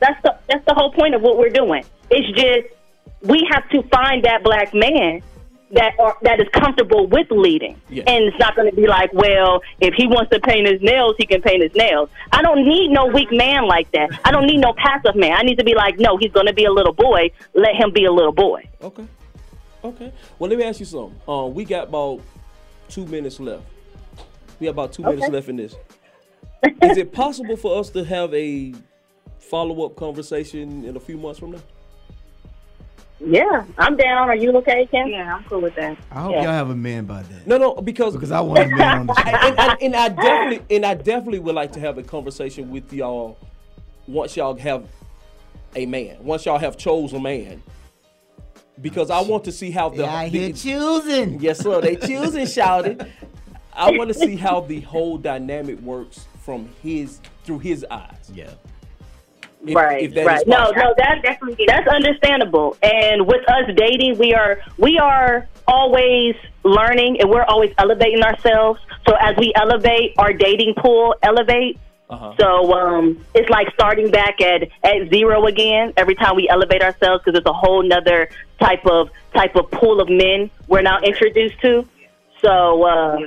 That's the that's the whole point of what we're doing. It's just we have to find that black man that are, that is comfortable with leading. And it's not going to be like, well, if he wants to paint his nails, he can paint his nails. I don't need no weak man like that. I don't need no passive man. I need to be like, no, he's going to be a little boy. Let him be a little boy. Okay. Okay. Well, let me ask you something. Um, we got about two minutes left. We have about two minutes left in this. Is it possible for us to have a follow up conversation in a few months from now? Yeah, I'm down. Are you okay, Ken? Yeah, I'm cool with that. I hope Yeah. y'all have a man by then. No, no, because because I want a man on the <laughs> show. and, and, and I definitely and I definitely would like to have a conversation with y'all once y'all have a man, once y'all have chosen a man. Because I want to see how the, Yeah, I the- choosing. Yes, sir. They choosing shouted. I want to <laughs> see how the whole dynamic works from his through his eyes. Yeah. If- right, if that is right. No, possible. no, that's definitely that's understandable. And with us dating, we are we are always learning and we're always elevating ourselves. So as we elevate, our dating pool elevates. Uh-huh. So um, it's like starting back at, at zero again every time we elevate ourselves because it's a whole nother type of type of pool of men we're now introduced to. So uh,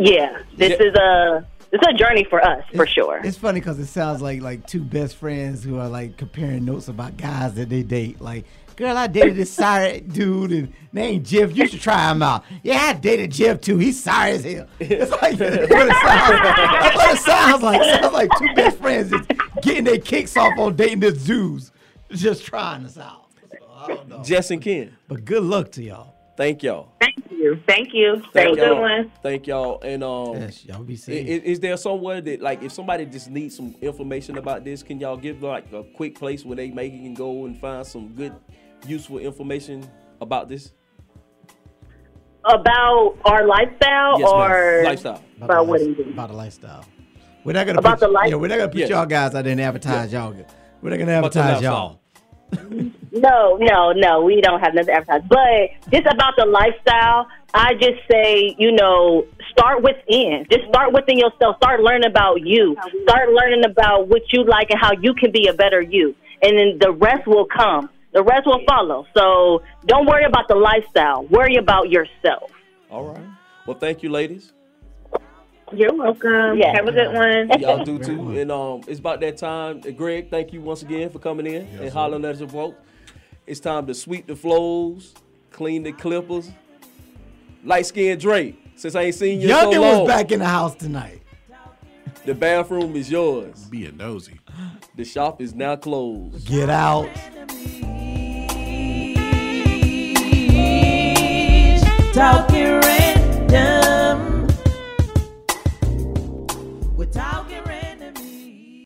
yeah, this Yeah. is a this is a journey for us for sure. It's funny because it sounds like like two best friends who are like comparing notes about guys that they date. Like, girl, I dated this sorry dude and name Jeff. You should try him out. Yeah, I dated Jeff too. He's sorry as hell. It's like <laughs> that's what it sounds, that's what it sounds like. It sounds like two best friends just getting their kicks off on dating this dudes, just trying us out. So, I don't know. Jess and Ken. But good luck to y'all. Thank y'all. Thank you, thank you, Thank thank y'all. Thank y'all. And um, Yes, y'all be i- safe. i- Is, there somewhere that like if somebody just needs some information about this, can y'all give like a quick place where they maybe can go and find some good, useful information about this? About our lifestyle Yes, or Lifestyle. about what life- about the lifestyle. We're not gonna About put, the life- Yeah, we're not gonna put Yes. y'all guys out there and advertise y'all. We're not gonna advertise y'all. No, no, no. We don't have nothing advertise. But just about the lifestyle, I just say, you know, start within. Just start within yourself. Start learning about you. Start learning about what you like and how you can be a better you. And then the rest will come. The rest will follow. So don't worry about the lifestyle. Worry about yourself. All right. Well, thank you, ladies. You're welcome. Yeah. Have a good one. <laughs> Y'all do too. And um, it's about that time. Greg, thank you once again for coming in and hollering at us folks. It's time to sweep the flows, clean the clippers. Light skinned Drake. Since I ain't seen you in so Youngin long, was back in the house tonight. the bathroom is yours. Being nosy. The shop is now closed. Get out. Talking rain.